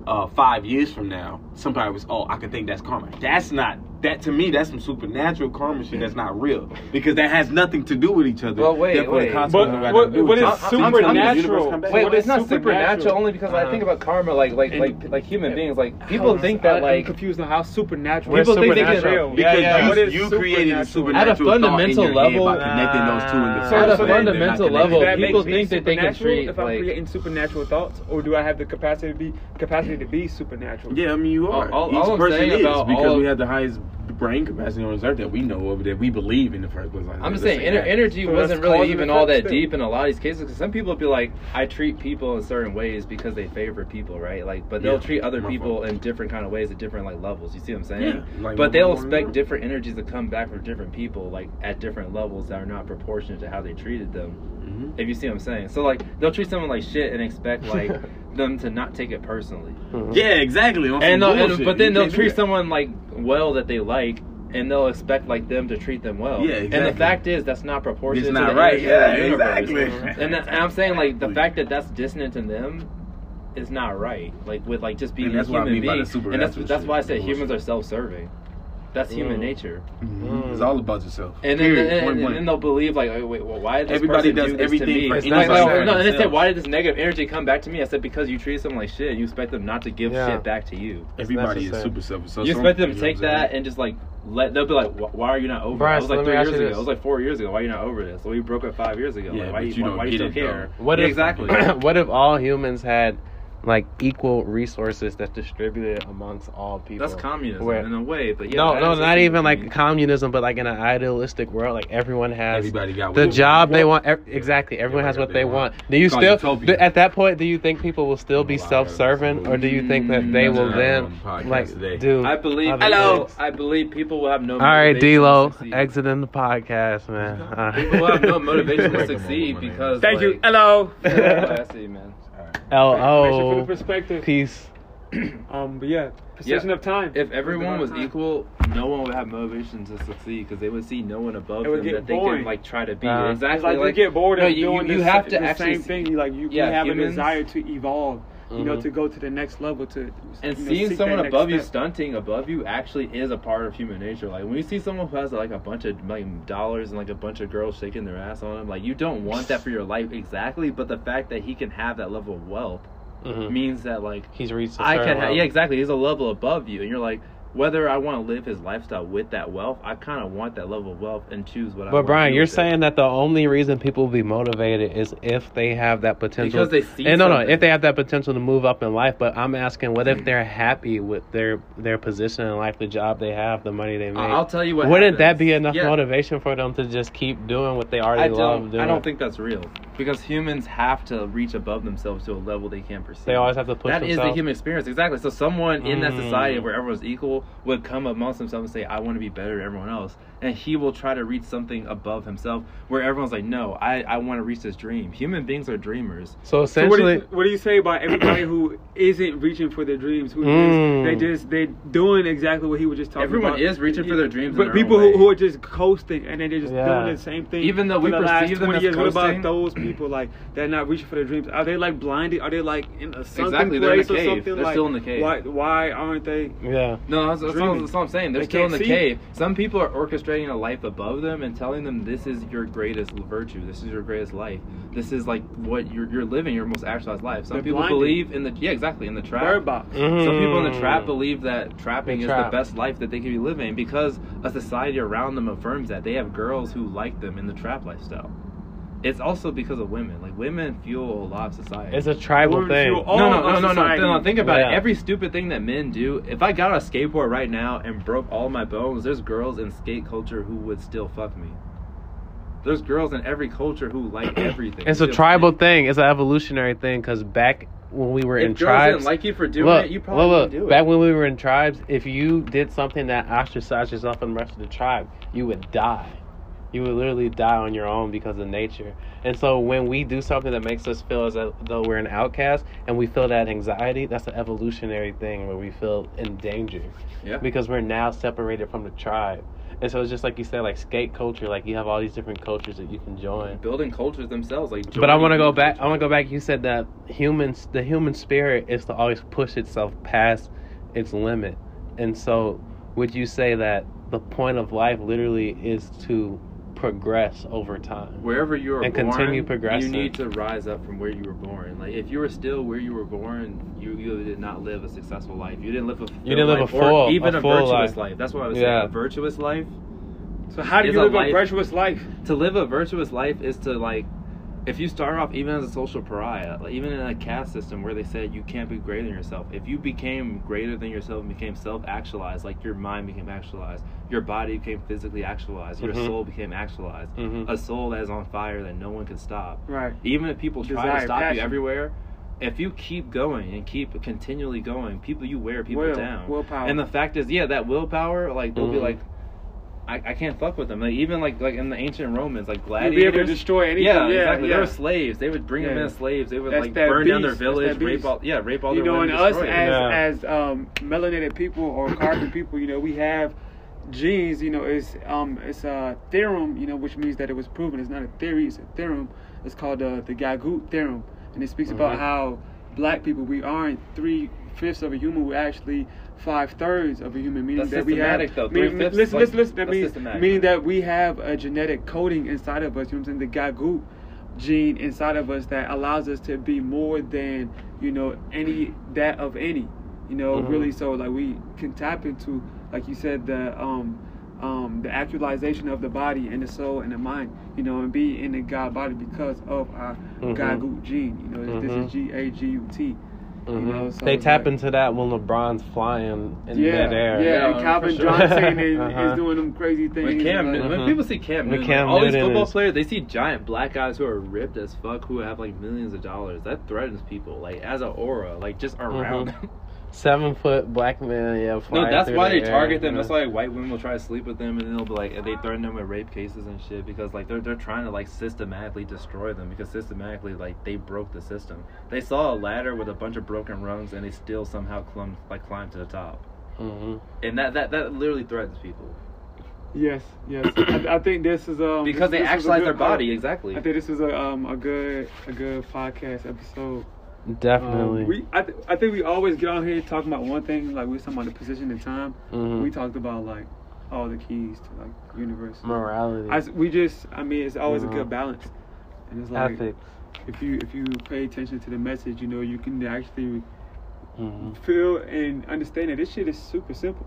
Uh, five years from now, somebody was, oh, I can think that's karma. That's not that to me that's some supernatural karma shit that's not real because that has nothing to do with each other. Well, wait, Therefore, wait. consequences But got what- nothing to do what with is each other. I'm- I'm- I'm- supernatural? Wait, What it's not supernatural? supernatural only because I Uh-huh. think about karma, like like And- like like human beings. Like people think I- that I'm like confused on how supernatural. People think they can supernatural? Yeah, Because yeah, you, what is you created a supernatural? At a supernatural thought in fundamental level- by connecting those two in the So- at so a then fundamental level, people think that they can supernatural treat if I'm creating supernatural thoughts, or do I have the capacity to be capacity to be supernatural? Yeah, I mean you are. All- all- Each I'm person saying is about because we have the highest brain capacity on this earth that we know of that we believe in the first place. Like, I'm just saying, say ener- energy So wasn't really even all that still. deep in a lot of these cases. Because some people would be like, I treat people in certain ways because they favor people, right? Like, but they'll Yeah, treat other people fault. in different kind of ways at different like levels. You see what I'm saying? Yeah, like but they'll expect different energies to come back from different people, like at different levels that are not proportionate to how they treated them. Mhm. If you see what I'm saying. So like, they'll treat someone like shit and expect like them to not take it personally. Mhm. Yeah, exactly. And, and but then You they'll treat someone like well that they like. And they'll expect like them to treat them well. Yeah, And the fact is that's not proportionate. It's not right. Yeah, exactly. And, that, and I'm saying like the fact that that's dissonant in them is not right. Like with like just being And that's a what I human mean being, and that's that's shit. why I said humans are self-serving. That's human Mm. nature. Mhm. It's all about yourself. And then Period. and, Point and, blank. and they'll believe like, oh, wait, well, why did this Everybody does do this everything to me? for Like, anybody no, no, and they said, why did this negative energy come back to me? I said because you treated someone like shit, you expect them not to give Yeah. shit back to you. Everybody is necessary. super selfish. So you expect them to take what I'm saying? that and just like let they'll be like, why are you not over? it? Bryce, I was like three years ago. this. I was like four years ago. Why are you not over this? Well, we broke up five years ago. Yeah, like, why, you, you why, don't you still care? What Yeah, if exactly? what if all humans had like equal resources that's distributed amongst all people? That's communism Where- in a way, but yeah. no, no, not even human like communism, but like in an idealistic world, like everyone has Everybody got the job they what- want. ev- Exactly, everyone Everybody has what what they they want. want. Do you It's still do- at that point? Do you think people will still be A lot of self-serving, or do you think that they Mm, will then on the podcast like today. do? I believe. Hello. things? I believe people will have no. All right, motivation to D-Lo, succeed. exiting the podcast, man. People will have no motivation to succeed because. Thank you. Hello. Yeah, I see, man. L Thanks for the perspective. peace. Um, but yeah, precision of time. If everyone was Time. equal, no one would have motivation to succeed because they would see no one above It would them get that they boring. can like try to be. Uh, exactly. It's like, you get bored no, of you, doing you, you the, have to the actually same thing. You like you, Yeah, you have humans- a desire to evolve. You know, Mhm. to go to the next level. To And you know, seeing someone above you step. stunting above you actually is a part of human nature. Like when you see someone who has like a bunch of like dollars and like a bunch of girls shaking their ass on him, like you don't want that for your life exactly. But the fact that he can have that level of wealth Mhm. means that like He's reached. a I certain can, ha- level. yeah, exactly. He's a level above you, and you're like, whether I want to live his lifestyle with that wealth, I kind of want that level of wealth and choose what I. But want Brian, you're with it. saying that the only reason people will be motivated is if they have that potential. Because they see And no, no, something. if they have that potential to move up in life. But I'm asking, what if mm. they're happy with their their position in life, the job they have, the money they make? I'll tell you what. Wouldn't that be enough Yeah. motivation for them to just keep doing what they already I love don't. doing? I don't think that's real because humans have to reach above themselves to a level they can't perceive. they always have to push That is themselves. the human experience, exactly. So someone in that Mm. society where everyone's equal would come amongst themselves and say, "I want to be better than everyone else," and he will try to reach something above himself, where everyone's like, "No, I, I want to reach this dream." Human beings are dreamers. So So what do, essentially, you, what do you say about everybody who isn't reaching for their dreams? Who Mm. just, they just they doing exactly what he was just talking Everyone about. Everyone is reaching for their dreams in but their people own who, way. who are just coasting and then they're just Yeah. doing the same thing. Even though we the last perceive them as years. What coasting- about those people like they're not reaching for their dreams? Are they like blinded? Are they like in a sunken Exactly, they're in a place or something? They're like, still in the cave. Why why aren't they? yeah. No, that's, that's, all, that's all I'm saying. They're They still in the see. cave. Some people are orchestrating a life above them and telling them this is your greatest virtue. This is your greatest life. This is like what you're you're living your most actualized life. Some They're people blinded. believe in the yeah exactly in the trap. Bird box. Mm. Some people in the trap believe that trapping The is trap. the best life that they can be living because a society around them affirms that. They have girls who like them in the trap lifestyle. It's also because of women. Like women fuel a lot of society. It's a tribal Women thing. feel all no, no, no, no, no, no, no. Think about Yeah. it. Every stupid thing that men do. If I got on a skateboard right now and broke all my bones, there's girls in skate culture who would still fuck me. There's girls in every culture who like everything. It's a You see what I'm tribal saying? thing. It's an evolutionary thing. Because back when we were If in girls tribes, didn't like you for doing look, it, you probably look, wouldn't look, do back when we were in tribes, if you did something that ostracized yourself from the rest of the tribe, you would die. You would literally die on your own because of nature. And so when we do something that makes us feel as though we're an outcast and we feel that anxiety, that's an evolutionary thing where we feel in danger Yeah. because we're now separated from the tribe. And so it's just like you said, like skate culture, like you have all these different cultures that you can join. Building cultures themselves, like. But I want to go back. I want to go back. You said that humans, the human spirit, is to always push itself past its limit, and so would you say that the point of life literally is to progress over time? Wherever you were And born, continue progressing. you need to rise up from where you were born. Like if you were still where you were born, you you did not live a successful life. You didn't live a You didn't live a full- even a a, full virtuous life. life. That's what I was Yeah. saying. A virtuous life. So how do you live a life- virtuous life? To live a virtuous life is to like, if you start off even as a social pariah, like even in a caste system where they said you can't be greater than yourself. If you became greater than yourself and became self-actualized, like your mind became actualized, your body became physically actualized, your Mhm. soul became actualized. Mhm. A soul that is on fire that no one can stop. Right. even if people try Desire, to stop passion. you everywhere if you keep going and keep continually going people you wear people Will, down willpower. and the fact is yeah that willpower like they'll be Mhm. like I, I can't fuck with them like even like like in the ancient romans like You'll gladiators be able to destroy anything. yeah, Yeah, exactly. yeah. They were slaves. They would bring them in as slaves. They would That's like that burn down their village, rape all yeah, rape all you their know, and us as. Yeah. as um, melanated people or carbon people, you know, we have genes. You know, it's um, it's a theorem. You know, which means that it was proven. It's not a theory. It's a theorem. It's called uh, the Gagut theorem, and it speaks about Mhm. how black people we aren't three fifths of a human. We're actually five thirds of a human. Meaning That's that we have. systematic, though. meaning- listen, like, listen, listen. That means meaning that we have a genetic coding inside of us. You know what I'm saying? The Gagut gene inside of us that allows us to be more than you know any that of any you know Mhm. really so like we can tap into like you said the um um the actualization of the body and the soul and the mind you know and be in the god body because of our Mhm. gagut gene you know this Mhm. is g-a-g-u-t Mhm. know, so they tap like- into that when LeBron's flying in yeah midair. yeah, Yeah, and calvin sure. johnson is, Uh-huh. is doing them crazy things When Cam, like- Newton, when people see Cam, Newton, Cam like, all these football is- players, they see giant black guys who are ripped as fuck, who have like millions of dollars. That threatens people, like as an aura, like just around Mhm. them. Seven foot black man, yeah. No, that's why the they air, target them. you That's why white women will try to sleep with them, and they'll be like, they threaten them with rape cases and shit because like they're they're trying to like systematically destroy them because systematically like they broke the system. They saw a ladder with a bunch of broken rungs, and they still somehow climbed like climbed to the top, Mhm. and that that that literally threatens people yes yes I, I think this is um because they this actualize good- their body exactly. I think this is a um a good a good podcast episode. Definitely. Um, we I, th- I think we always get on here talking about one thing like we was talking about the position and time. Mhm. We talked about like all the keys to like universe. Morality. I s we just I mean it's always a Uh-huh. good balance. And it's like ethics. if you if you pay attention to the message, you know you can actually Mhm. feel and understand that this shit is super simple.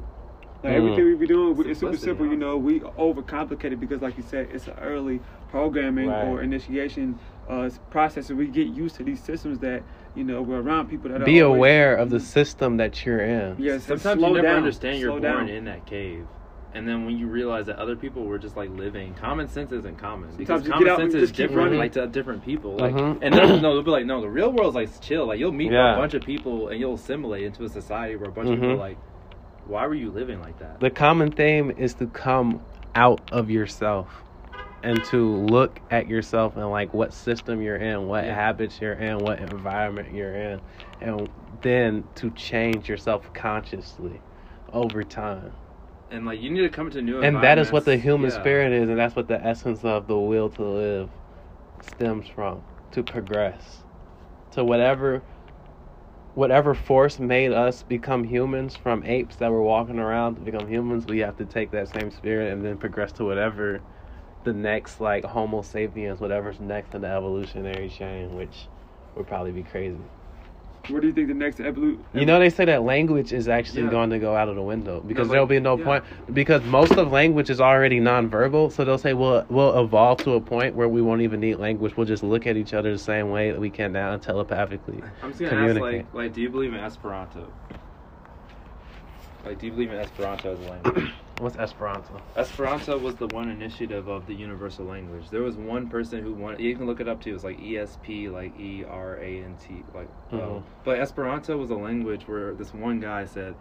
Like Mhm. everything we be doing, we- it's super Simplicity, simple. You know, we overcomplicate it because, like you said, it's an early programming Right. or initiation uh, process, and we get used to these systems that you know we're around people that Be are always- aware of the system that you're in. Yes, and Sometimes slow you never down, understand you're slow born down. in that cave. And then when you realize that other people were just like living, common sense isn't common because common out sense is different, running. like to different people. Like, Mhm. and they'll, no, they'll be like, no, the real world's like chill. Like you'll meet Yeah. a bunch of people and you'll assimilate into a society where a bunch of Mhm. people are like, why were you living like that? The common theme is to come out of yourself and to look at yourself and like what system you're in, what Yeah. habits you're in, what environment you're in, and then to change yourself consciously over time. And like you need to come to new. And that is what the human Yeah. spirit is, and that's what the essence of the will to live stems from to progress to whatever whatever force made us become humans from apes that were walking around to become humans we have to take that same spirit and then progress to whatever the next like homo sapiens whatever's next in the evolutionary chain which would probably be crazy What do you think the next evolution? you know they say that language is actually Yeah. going to go out of the window because like, there'll be no yeah. point because most of language is already nonverbal. So they'll say we'll we'll evolve to a point where we won't even need language. We'll just look at each other the same way that we can now telepathically. I'm just gonna ask, like, like, do you believe in Esperanto? Like, do you believe in Esperanto as a language? What's Esperanto? Esperanto was the one initiative of the universal language. There was one person who wanted. You can look it up too. It's like ESP, like E R A N T, like. Mhm. Uh, but Esperanto was a language where this one guy said,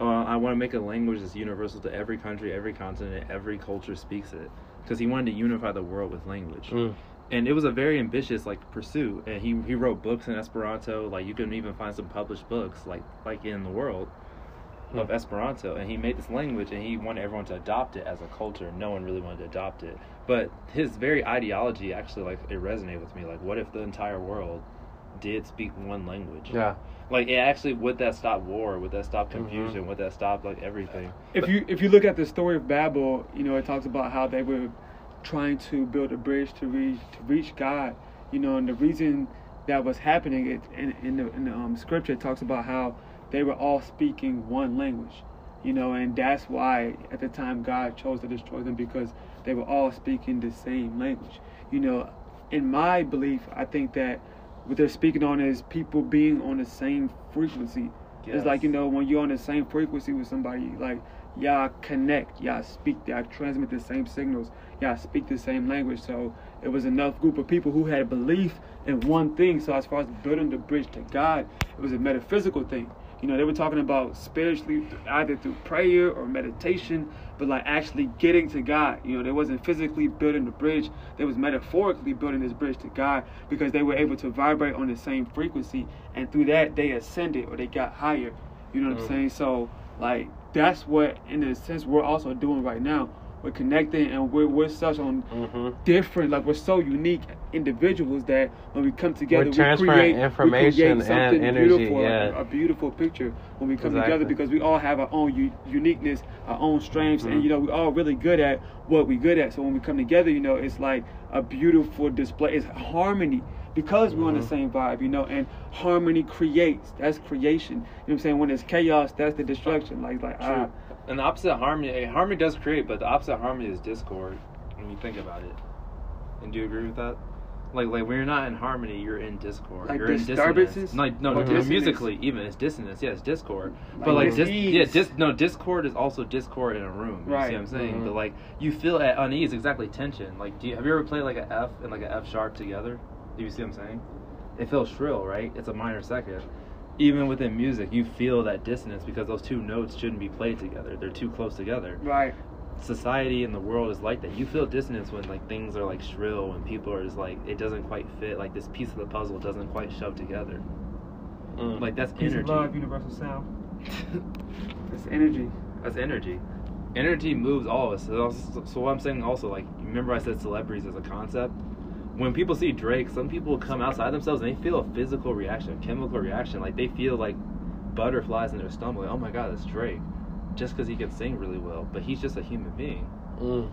uh, "I want to make a language that's universal to every country, every continent, every culture speaks it," because he wanted to unify the world with language. Mm. And it was a very ambitious like pursuit. And he he wrote books in Esperanto. Like you can even find some published books like like in the world of. Esperanto, and he made this language, and he wanted everyone to adopt it as a culture. No one really wanted to adopt it, but his very ideology actually like it resonated with me. Like, what if the entire world did speak one language. Yeah. Like it actually would that stop war? Would that stop Mm-hmm. confusion? Would that stop like everything? if you if you look at the story of Babel, you know it talks about how they were trying to build a bridge to reach to reach God. You know, and the reason that was happening it in in the, in the um, scripture it talks about how they were all speaking one language. You know, and that's why at the time God chose to destroy them because they were all speaking the same language. You know, in my belief, I think that what they're speaking on is people being on the same frequency. It's like you know when you're on the same frequency with somebody, like y'all connect, y'all speak, y'all transmit the same signals, y'all speak the same language. So it was enough group of people who had belief in one thing. So as far as building the bridge to God, it was a metaphysical thing. You know, they were talking about spiritually, either through prayer or meditation, but like actually getting to God. You know, they wasn't physically building the bridge; they was metaphorically building this bridge to God because they were able to vibrate on the same frequency, and through that they ascended or they got higher. You know what I'm oh. saying? So like that's what, in a sense, we're also doing right now. We're connecting, and we're we're such on Mm-hmm. different, like we're so unique individuals that when we come together, We're we create information we create something energy, beautiful, yeah. a, a beautiful picture when we come Exactly. together because we all have our own u- uniqueness, our own strengths, Mhm. and you know we're all really good at what we're good at. So when we come together, you know, it's like a beautiful display. It's harmony because we're on the Mhm. same vibe, you know, and harmony creates. That's creation. You know what I'm saying? When it's chaos, that's the destruction. Like like ah, True. And the opposite of harmony, harmony does create, but the opposite of harmony is discord. When you think about it, and do you agree with that? Like, like when you're not in harmony, you're in discord. Like you're in dissonance. No, no, no, dissonance? musically, even it's dissonance. Yeah, it's discord. Like but like, dis- yeah, dis- no, discord is also discord in a room. You Right. see what I'm saying? Mhm. But like, you feel at unease, exactly tension. Like, do you have you ever played like an F and like an F sharp together? Do you see what I'm saying? It feels shrill, right? It's a minor second. Even within music, you feel that dissonance because those two notes shouldn't be played together. They're too close together right. society and the world is like that. You feel dissonance when like things are like shrill and people are just like it doesn't quite fit. Like this piece of the puzzle doesn't quite shove together. Mm. Like that's Peace energy. of love, universal sound. It's energy. that's energy. Energy moves all of us. So, so what I'm saying also like remember I said celebrities as a concept. When people see Drake, some people come outside themselves and they feel a physical reaction, a chemical reaction. Like they feel like butterflies in their stomach. Like, oh my god, it's Drake. Just because he can sing really well, but he's just a human being. Mm.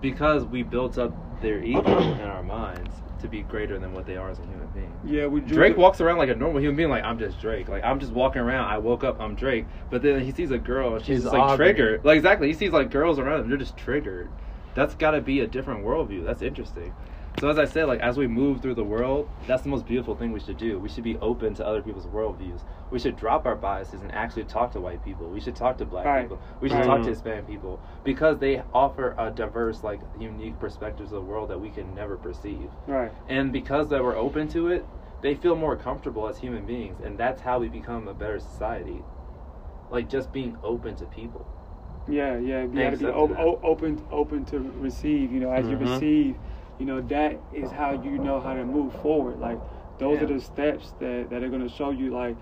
because we built up their ego in our minds to be greater than what they are as a human being. Yeah, we drew Drake walks around like a normal human being, like I'm just Drake. Like I'm just walking around. I woke up, I'm Drake. But then he sees a girl, and she's just like Aubrey. triggered. Like exactly, he sees like girls around him, they're just triggered. That's got to be a different worldview. That's interesting. So as I said, like as we move through the world, that's the most beautiful thing we should do. We should be open to other people's worldviews. We should drop our biases and actually talk to white people. We should talk to black Right. people. We should Right. talk to Hispanic people because they offer a diverse, like unique perspectives of the world that we can never perceive. Right. And because that we're open to it, they feel more comfortable as human beings, and that's how we become a better society. Like just being open to people. Yeah, yeah. You And got to be accepting o- open, open to receive. You know, as you Mm-hmm. Mhm. receive, you know that is how you know how to move forward. Like those Yeah. are the steps that that are going to show you like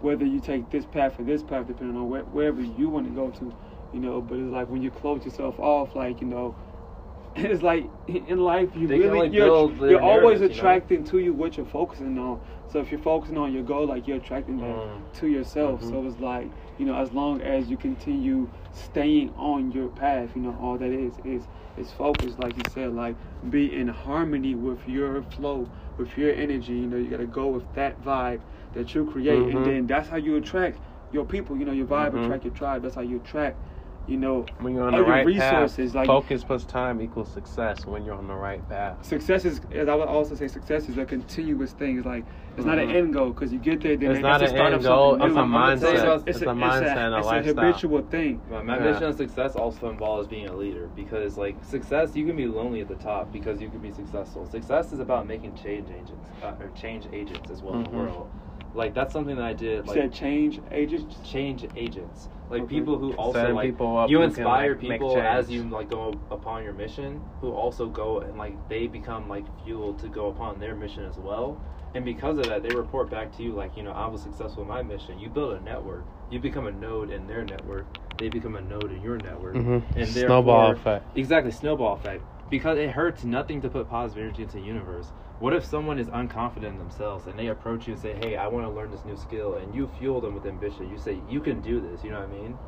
whether you take this path or this path, depending on where, wherever you want to go to. You know, but it's like when you close yourself off, like you know. It's like in life, you They really you're, you're always narratives, you know? attracting to you what you're focusing on. So if you're focusing on your goal, like you're attracting that Mm. to yourself. Mm-hmm. Mhm. So it's like, you know, as long as you continue staying on your path, you know, all that is is is focused, like you said, like be in harmony with your flow, with your energy. You know, you gotta go with that vibe that you create, Mhm. and then that's how you attract your people. You know, your vibe Mhm. attract your tribe. That's how you attract, you know, When you're on the right resources. path, Like focus plus time equals success when you're on the right path. success is, as I would also say, success is a continuous thing. It's like it's not an Mhm. end goal because you get there, then It's it- not an start end of goal, it's new. a I'm gonna tell you mindset. about- It's a mindset and a it's a habitual thing. My, my Yeah. mission of success also involves being a leader because, like, success you can be lonely at the top because you can be successful. Success is about making change agents uh, or change agents as well in Mhm. the world. Like that's something that I did. You said change agents. change agents, like Okay. people who also Setting like people you who can, inspire like, people as you like go upon your mission, who also go and like they become like fuel to go upon their mission as well. And because of that, they report back to you like, you know, I was successful in my mission. You build a network. You become a node in their network. They become a node in your network. Mhm. And Snowball effect. Exactly, snowball effect. Because it hurts nothing to put positive energy into the universe. What if someone is unconfident in themselves and they approach you and say, "Hey, I want to learn this new skill," and you fuel them with ambition. You say, "You can do this." You know what I mean?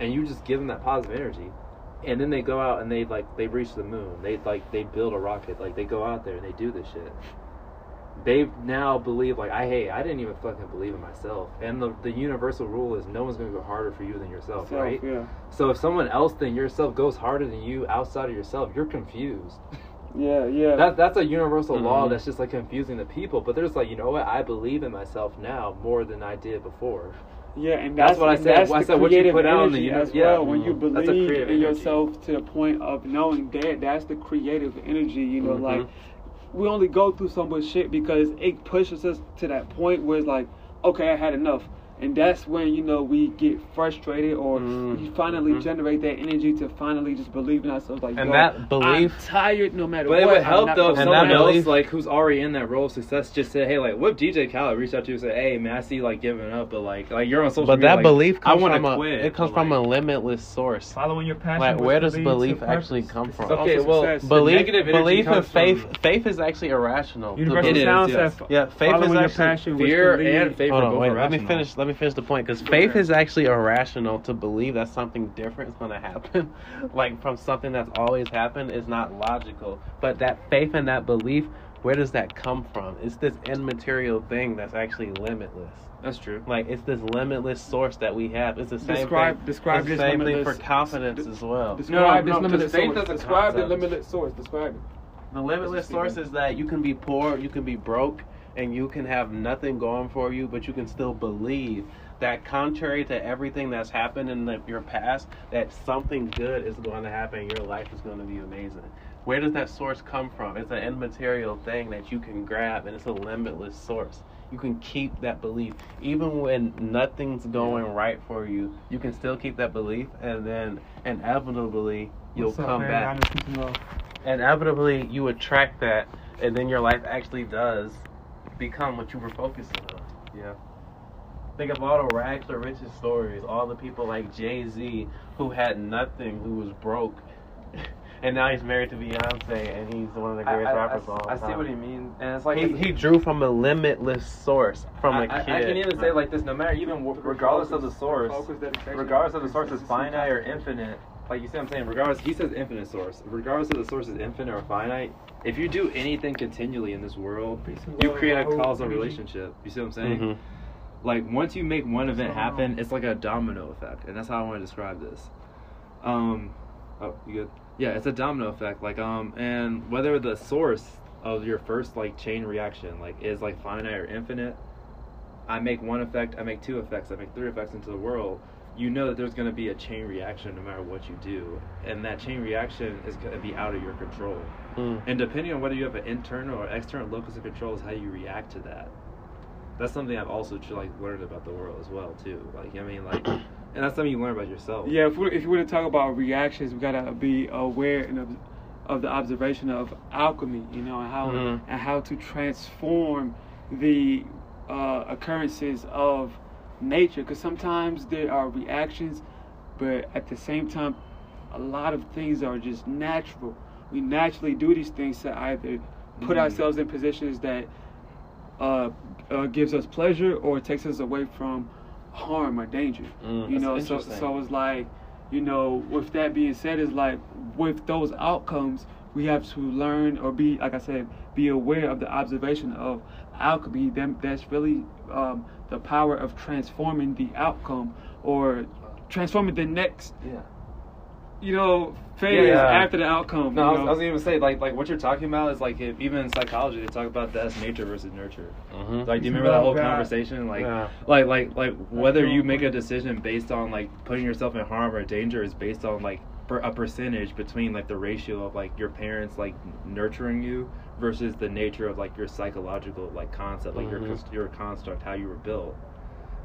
And you just give them that positive energy, and then they go out and they like they reach the moon. They like they build a rocket. Like they go out there and they do this shit. They now believe like I hey I didn't even fucking believe in myself. And the the universal rule is no one's gonna go harder for you than yourself, Self, right? Yeah. So if someone else than yourself goes harder than you outside of yourself, you're confused. Yeah, yeah. That that's a universal law Mhm. that's just like confusing the people. But there's like, you know what? I believe in myself now more than I did before. Yeah, and That's that's, what I and said. That's I the said what you creative put out in the energy uni- as yeah, well. When you mhm. That's believe creative in energy. yourself to the point of knowing that, that's the creative energy. You know, Mhm. like we only go through so much shit because it pushes us to that point where it's like, okay, I had enough. And that's when you know we get frustrated, or Mm, we finally mhm. generate that energy to finally just believe in ourselves. Like, And yo, that belief- I'm tired no matter But what. it would help though if gonna And that someone else belief- like who's already in that role of success just said, Hey, like what if DJ Khaled reached out to you and said, Hey man, I see you, like giving up, but like like you're on social But media. that like, belief I comes wanna from a quit. it comes but, from like, a limitless source. Following your passion. Like, where does leads to belief purpose. actually come from? Okay, well, success. Belief, belief and faith. from- Faith is actually irrational. Universal It believe. is, sound yes. said, Yeah, faith is your actually passion, which fear and faith Hold are on, both wait. Let me finish. Let me finish the point because faith is actually irrational to believe that something different is going to happen, like from something that's always happened, is not logical. But that faith and that belief, where does that come from? It's this immaterial thing that's actually limitless. That's true. Like it's this limitless source that we have. It's the same Describe- thing. describe it's the same thing for confidence as well. Describe No, no, this limitless 'cause faith source. is Describe the limitless source. Describe it. The limitless source is that you can be poor, you can be broke, and you can have nothing going for you, but you can still believe that contrary to everything that's happened in the, your past, that something good is going to happen. Your life is going to be amazing. Where does that source come from? It's an immaterial thing that you can grab, and it's a limitless source. You can keep that belief, even when nothing's going right for you. You can still keep that belief, and then inevitably you'll What's come back Honest peace and love. inevitably you attract that and then your life actually does become what you were focusing on. Yeah. Think of all the rags to riches stories. All the people like jay-z who had nothing who was broke. And now he's married to beyonce and he's one of the greatest I, rappers of all I, I see what he means, and it's like he, he drew from a limitless source from a I, I- kid. I can even say like this: no matter even w- regardless of the source, Focus, regardless of the source is finite or infinite. Like you see, what I'm saying? Regardless. He says infinite source. Regardless of the source is infinite or finite. If you do anything continually in this world, you create a causal relationship. You see what I'm saying? Mhm. Like once you make one event happen, it's like a domino effect, and that's how I want to describe this. Um, oh, you good? Yeah, it's a domino effect. Like um, and whether the source of your first like chain reaction like is like finite or infinite, I make one effect, I make two effects, I make three effects into the world. You know that there's going to be a chain reaction no matter what you do, and that chain reaction is going to be out of your control. Mm. And depending on whether you have an internal or external locus of control is how you react to that. That's something I've also like learned about the world as well too. Like I mean, like, and that's something you learn about yourself. Yeah, if, we, if you want to talk about reactions, we gotta be aware and of, of the observation of alchemy, you know, and how Mhm. and how to transform the uh, occurrences of nature. Because sometimes there are reactions, but at the same time, a lot of things are just natural. We naturally do these things to either put Mhm. ourselves in positions that uh, uh, gives us pleasure or takes us away from harm or danger. Mm. you know, so so it's like, you know, with that being said, it's like with those outcomes, we have to learn or be, like I said, be aware of the observation of alchemy. Them that's really um, the power of transforming the outcome or transforming the next, Yeah. You know, phase Yeah. after the outcome. No, I you was, know? I was gonna say like like what you're talking about is like if, even in psychology they talk about that's nature versus nurture. Mhm. Like, do you remember that whole God. conversation? Like, Yeah. like, like, like whether you make a decision based on like putting yourself in harm or danger is based on like per, a percentage between like the ratio of like your parents like nurturing you versus the nature of like your psychological like concept, like your Mhm. cons- your construct, how you were built.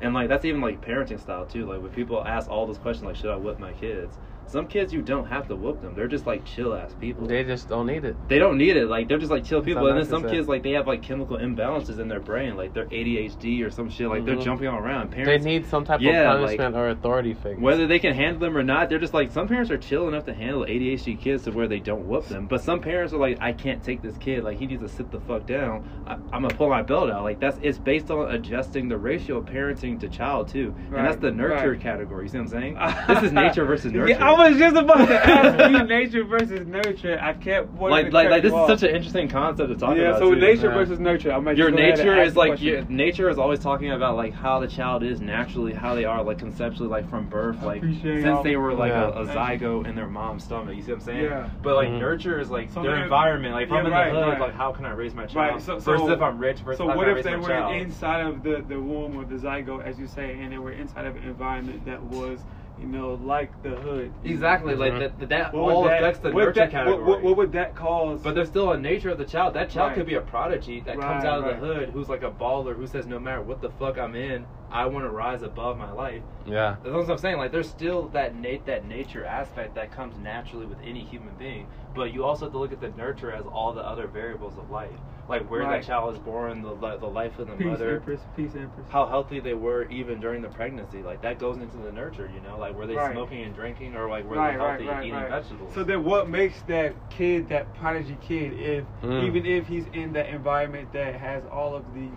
And like that's even like parenting style too. Like when people ask all those questions, like should I whip my kids? Some kids you don't have to whoop them. They're just like chill ass people. They just don't need it. They don't need it. Like they're just like chill people. And then some kids like they have like chemical imbalances in their brain, like they're ADHD or some shit. Like they're Mhm. jumping all around. Parents, they need some type Yeah, of like- punishment or authority figure. whether they can handle them or not, they're just like some parents are chill enough to handle ADHD kids to where they don't whoop them. But some parents are like, I can't take this kid. Like he needs to sit the fuck down. I, I'm gonna pull my belt out. Like that's it's based on adjusting the ratio of parenting to child too, and that's the nurture right. category. You see what I'm saying? this is nature versus nurture. Yeah, I was just about to ask you nature versus nurture. I kept wanting like to like like this you is off. such an interesting concept to talk yeah. about. So too. nature Yeah. versus nurture. I'm your nature is like your, nature is always talking about like how the child is naturally how they are like conceptually like from birth like appreciate since all- they were like Yeah. a, a zygote in their mom's stomach you see what i'm saying Yeah. but like Mhm. nurture is like So their environment like if yeah, i'm in right, the hood right. like how can i raise my child Right, so- versus so- if i'm rich versus So what if they were child? inside of the, the womb or the zygote, as you say, and they were inside of an environment that was, you know, like the hood? exactly like Mhm. that that What all that- affects the what nurture that- category What, what, what would that cause? But there's still a nature of the child. That child Right. could be a prodigy that comes Right, out of the hood, who's like a baller, who says no matter what the fuck I'm in, I want to rise above my life. yeah. That's what I'm saying. Like, there's still that nat- that nature aspect that comes naturally with any human being. But you also have to look at the nurture as all the other variables of life, like where Right. that child was born, the the life of the peace, mother, empress, peace, empress. how healthy they were even during the pregnancy. Like that goes into the nurture. You know, like were they Right. smoking and drinking, or like were right, they healthy right, and eating right. vegetables? So then, what makes that kid that prodigy kid if Mm. even if he's in that environment that has all of the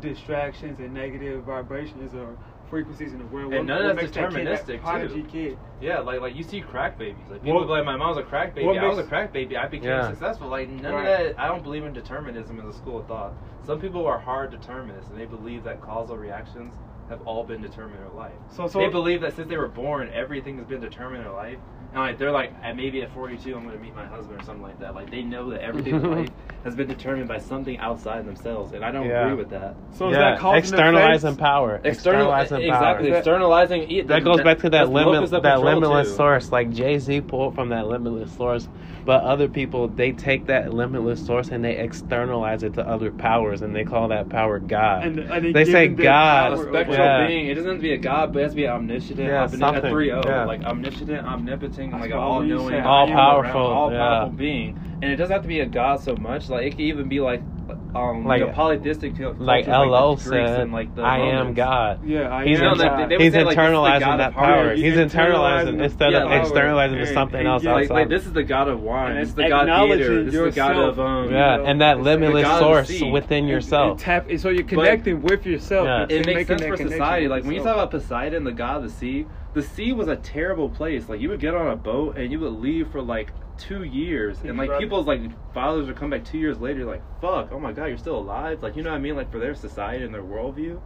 distractions and negative vibrations or frequencies in the world? And what, none what of that's makes that kid deterministic, that too. kid? Yeah, like like you see crack babies. Like people What- be like, my mom's a crack baby. what I was a crack baby. I became Yeah. successful. Like none Right. of that. I don't believe in determinism as a school of thought. Some people are hard determinists, and they believe that causal reactions have all been determined in their life. So, so they believe that since they were born, everything has been determined in their life. And like they're like, at maybe at 42, I'm going to meet my husband or something like that. Like they know that everything in life has been determined by something outside themselves, and I don't Yeah. agree with that. so is yeah. that cause and Externalizing power. External, Externalizing power. exactly. Is that- externalizing. e- That goes back to that that's limit, that limitless too. source. Like Jay Z pulled from that limitless source, but other people they take that limitless source and they externalize it to other powers, and they call that power God. And, and they They say God. a spectral Yeah. being. It doesn't have to be a god, but it has to be omniscient, Yeah, omnipotent, something. a three O, Yeah. like omniscient, omnipotent, That's like all knowing. All-powerful, all powerful yeah. being. And it doesn't have to be a god so much. Like it could even be like, um, Like- like a polytheistic cultures like the Lo Greeks said, and like the "I am God." Yeah, I He's, am know, that God. they would he's say, like, this is the internalizing God that power. power. He's He's internalizing internalizing instead the of externalizing to something and else yeah, Like, outside. like this is the god of wine. And it's the god theater. acknowledging This is the god of um. yeah, know, and that limitless God of the source within yourself. tap, so you're connecting with yourself. Yeah. You're it makes sense for society. Like when you talk about Poseidon, the god of the sea, the sea was a terrible place. Like you would get on a boat and you would leave for like two years, and like people's like fathers would come back two years later, like fuck, oh my god, you're still alive. Like you know what I mean? Like for their society and their worldview,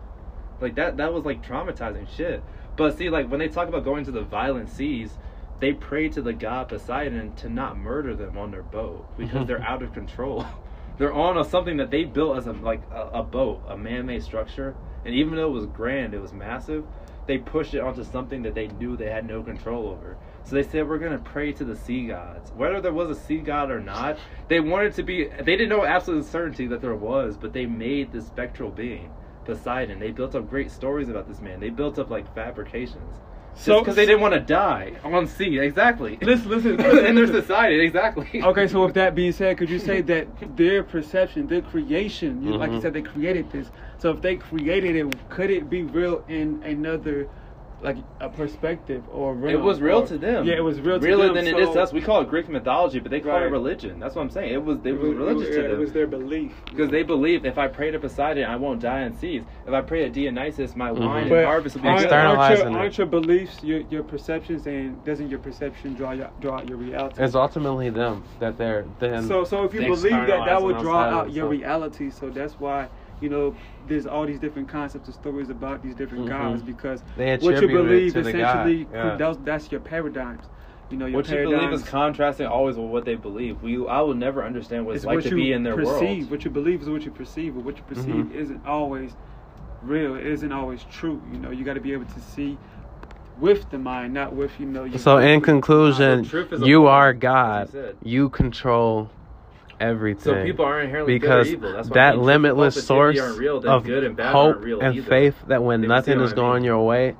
like that that was like traumatizing shit. But see, like when they talk about going to the violent seas. They pray to the god Poseidon to not murder them on their boat because they're out of control. they're on a, something that they built as a like a, a boat, a man-made structure, and even though it was grand, it was massive. They pushed it onto something that they knew they had no control over. So they said we're gonna pray to the sea gods, whether there was a sea god or not. They wanted to be. They didn't know absolute certainty that there was, but they made this spectral being, Poseidon. They built up great stories about this man. They built up like fabrications. So- because they didn't want to die on sea, exactly. Listen, listen, in their society, exactly. Okay, so with that being said, could you say that their perception, their creation, you, like you Mhm. said, they created this. So if they created it, could it be real in another, like a perspective or real? It was real or- to them. Yeah, it was real to them. than it is to us. We call it Greek mythology, but they call Right. it religion. That's what I'm saying. It was it It was was, religious it, to them. It was their belief. because they believed if I pray to Poseidon, I won't die in seas. If I pray to Dionysus, my Mhm. wine But and harvest will be aren't, good. Aren't, your, Externalizing aren't your beliefs your, your perceptions, and doesn't your perception draw your, draw out your reality? It's ultimately them that they're then. So, so if you believe that, that would draw outside out your themselves. reality. So that's why you know there's all these different concepts and stories about these different Mhm. gods because They what you believe to essentially Yeah. that's, that's your paradigms. You know, your What you believe is contrasting always with what they believe. We I will never understand what it's, it's like what to you be in their perceive. world. What you believe is what you perceive, but what you perceive Mhm. isn't always real. It isn't always true. You know, you got to be able to see with the mind, not with you know. Your So in conclusion, So truth is a you are God. You control everything. So people are inherently because good or evil. That's why that I mean, truth and limitless source real, of good and bad hope real and either. faith that when see nothing is I mean. going your way,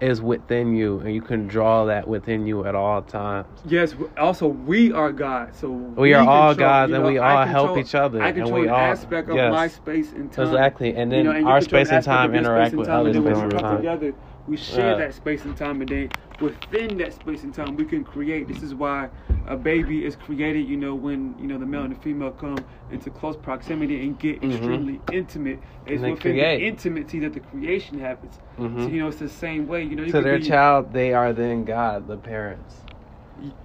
is within you, and you can draw that within you at all times. Yes. Also, we are God, so We are all control- gods, you and we all help each other, I and control we an all- aspect of yes. my space and time. Exactly, and then You know, and our space and time interact with and time, others and then and we come together, we share Yeah. that space and time, and then within that space and time, we can create. This is why a baby is created. You know, when you know the male and the female come into close proximity and get Mhm. extremely intimate. It's within create. the intimacy that the creation happens. Mhm. So you know, it's the same way. You know, you to their be- child, they are then God, the parents,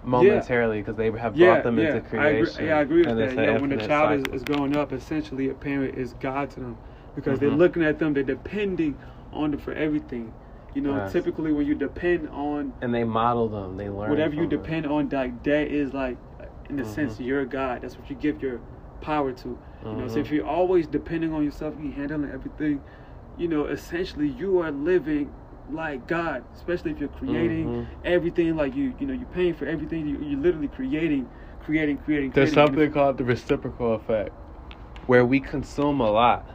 momentarily, because they have brought Yeah, them yeah, into I creation. agree, yeah, I agree with that. Yeah, when the child is, cycle. is growing up, essentially a parent is God to them because they're Mhm. looking at them, they're depending on them for everything. You know, Yes. typically when you depend on and they model them, they learn. whatever you from them. depend on, like that is like, in the sense, Mhm. you're God. That's what you give your power to. You know, so if you're always depending on yourself, you handling everything. You know, essentially, you are living like God. Especially if you're creating Mhm. everything, like you, you know, you're paying for everything. You, you're literally creating, creating, creating. There's creating. something called the reciprocal effect, where we consume a lot,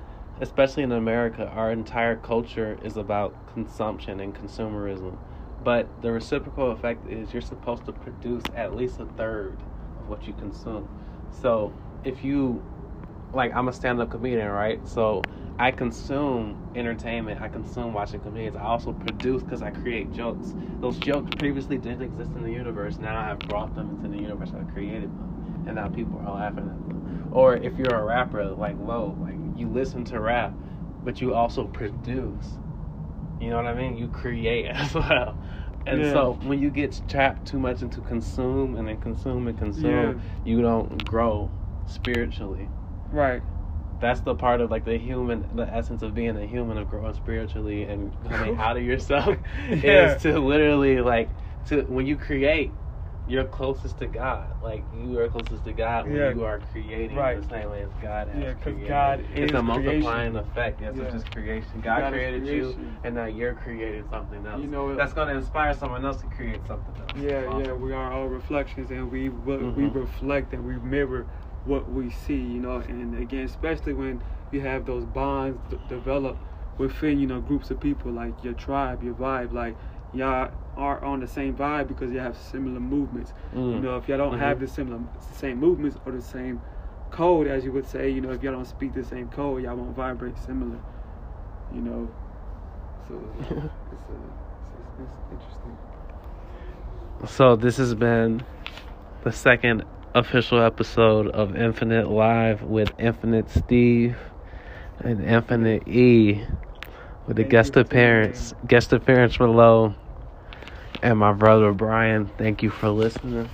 especially in America. Our entire culture is about consumption and consumerism. But the reciprocal effect is you're supposed to produce at least a third of what you consume. So if you, like, I'm a stand up comedian, right? So I consume entertainment, I consume watching comedians. I also produce because I create jokes. Those jokes previously didn't exist in the universe. Now I've brought them into the universe. I've created them. And now people are laughing at them. Or if you're a rapper, like Low, like you listen to rap, but you also produce. You know what I mean? You create as well. And Yeah. so when you get trapped too much into consume and then consume and consume, Yeah. you don't grow spiritually. Right. That's the part of like the human, the essence of being a human, of growing spiritually and coming out of yourself, Yeah. is to literally like to when you create, you're closest to God. Like you are closest to God when Yeah. you are creating Right. the same way as God has Yeah. God it's is a multiplying creation. effect. Yes, Yeah. it's just creation. God, God created you, and now you're creating something else. You know, that's going to inspire someone else to create something else. Yeah, Awesome. yeah, we are all reflections, and we we we Mhm. reflect and we mirror what we see, you know. And again, especially when you have those bonds d- develop within, you know, groups of people, like your tribe, your vibe, like y'all are on the same vibe because you have similar movements. You Mm. know, if y'all don't have Mhm. the similar same movements or the same code, as you would say, you know, if y'all don't speak the same code, y'all won't vibrate similar. You know, so it's, uh, it's, it's, it's interesting. So this has been the second official episode of Infinite Live with Infinite Steve and Infinite E with the Thank guest you appearance, guest appearance below, and my brother Brian. Thank you for listening.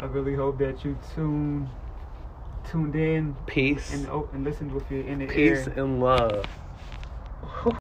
I really hope that you tune tuned in Peace, and and listened with your inner ear. peace ear. and love.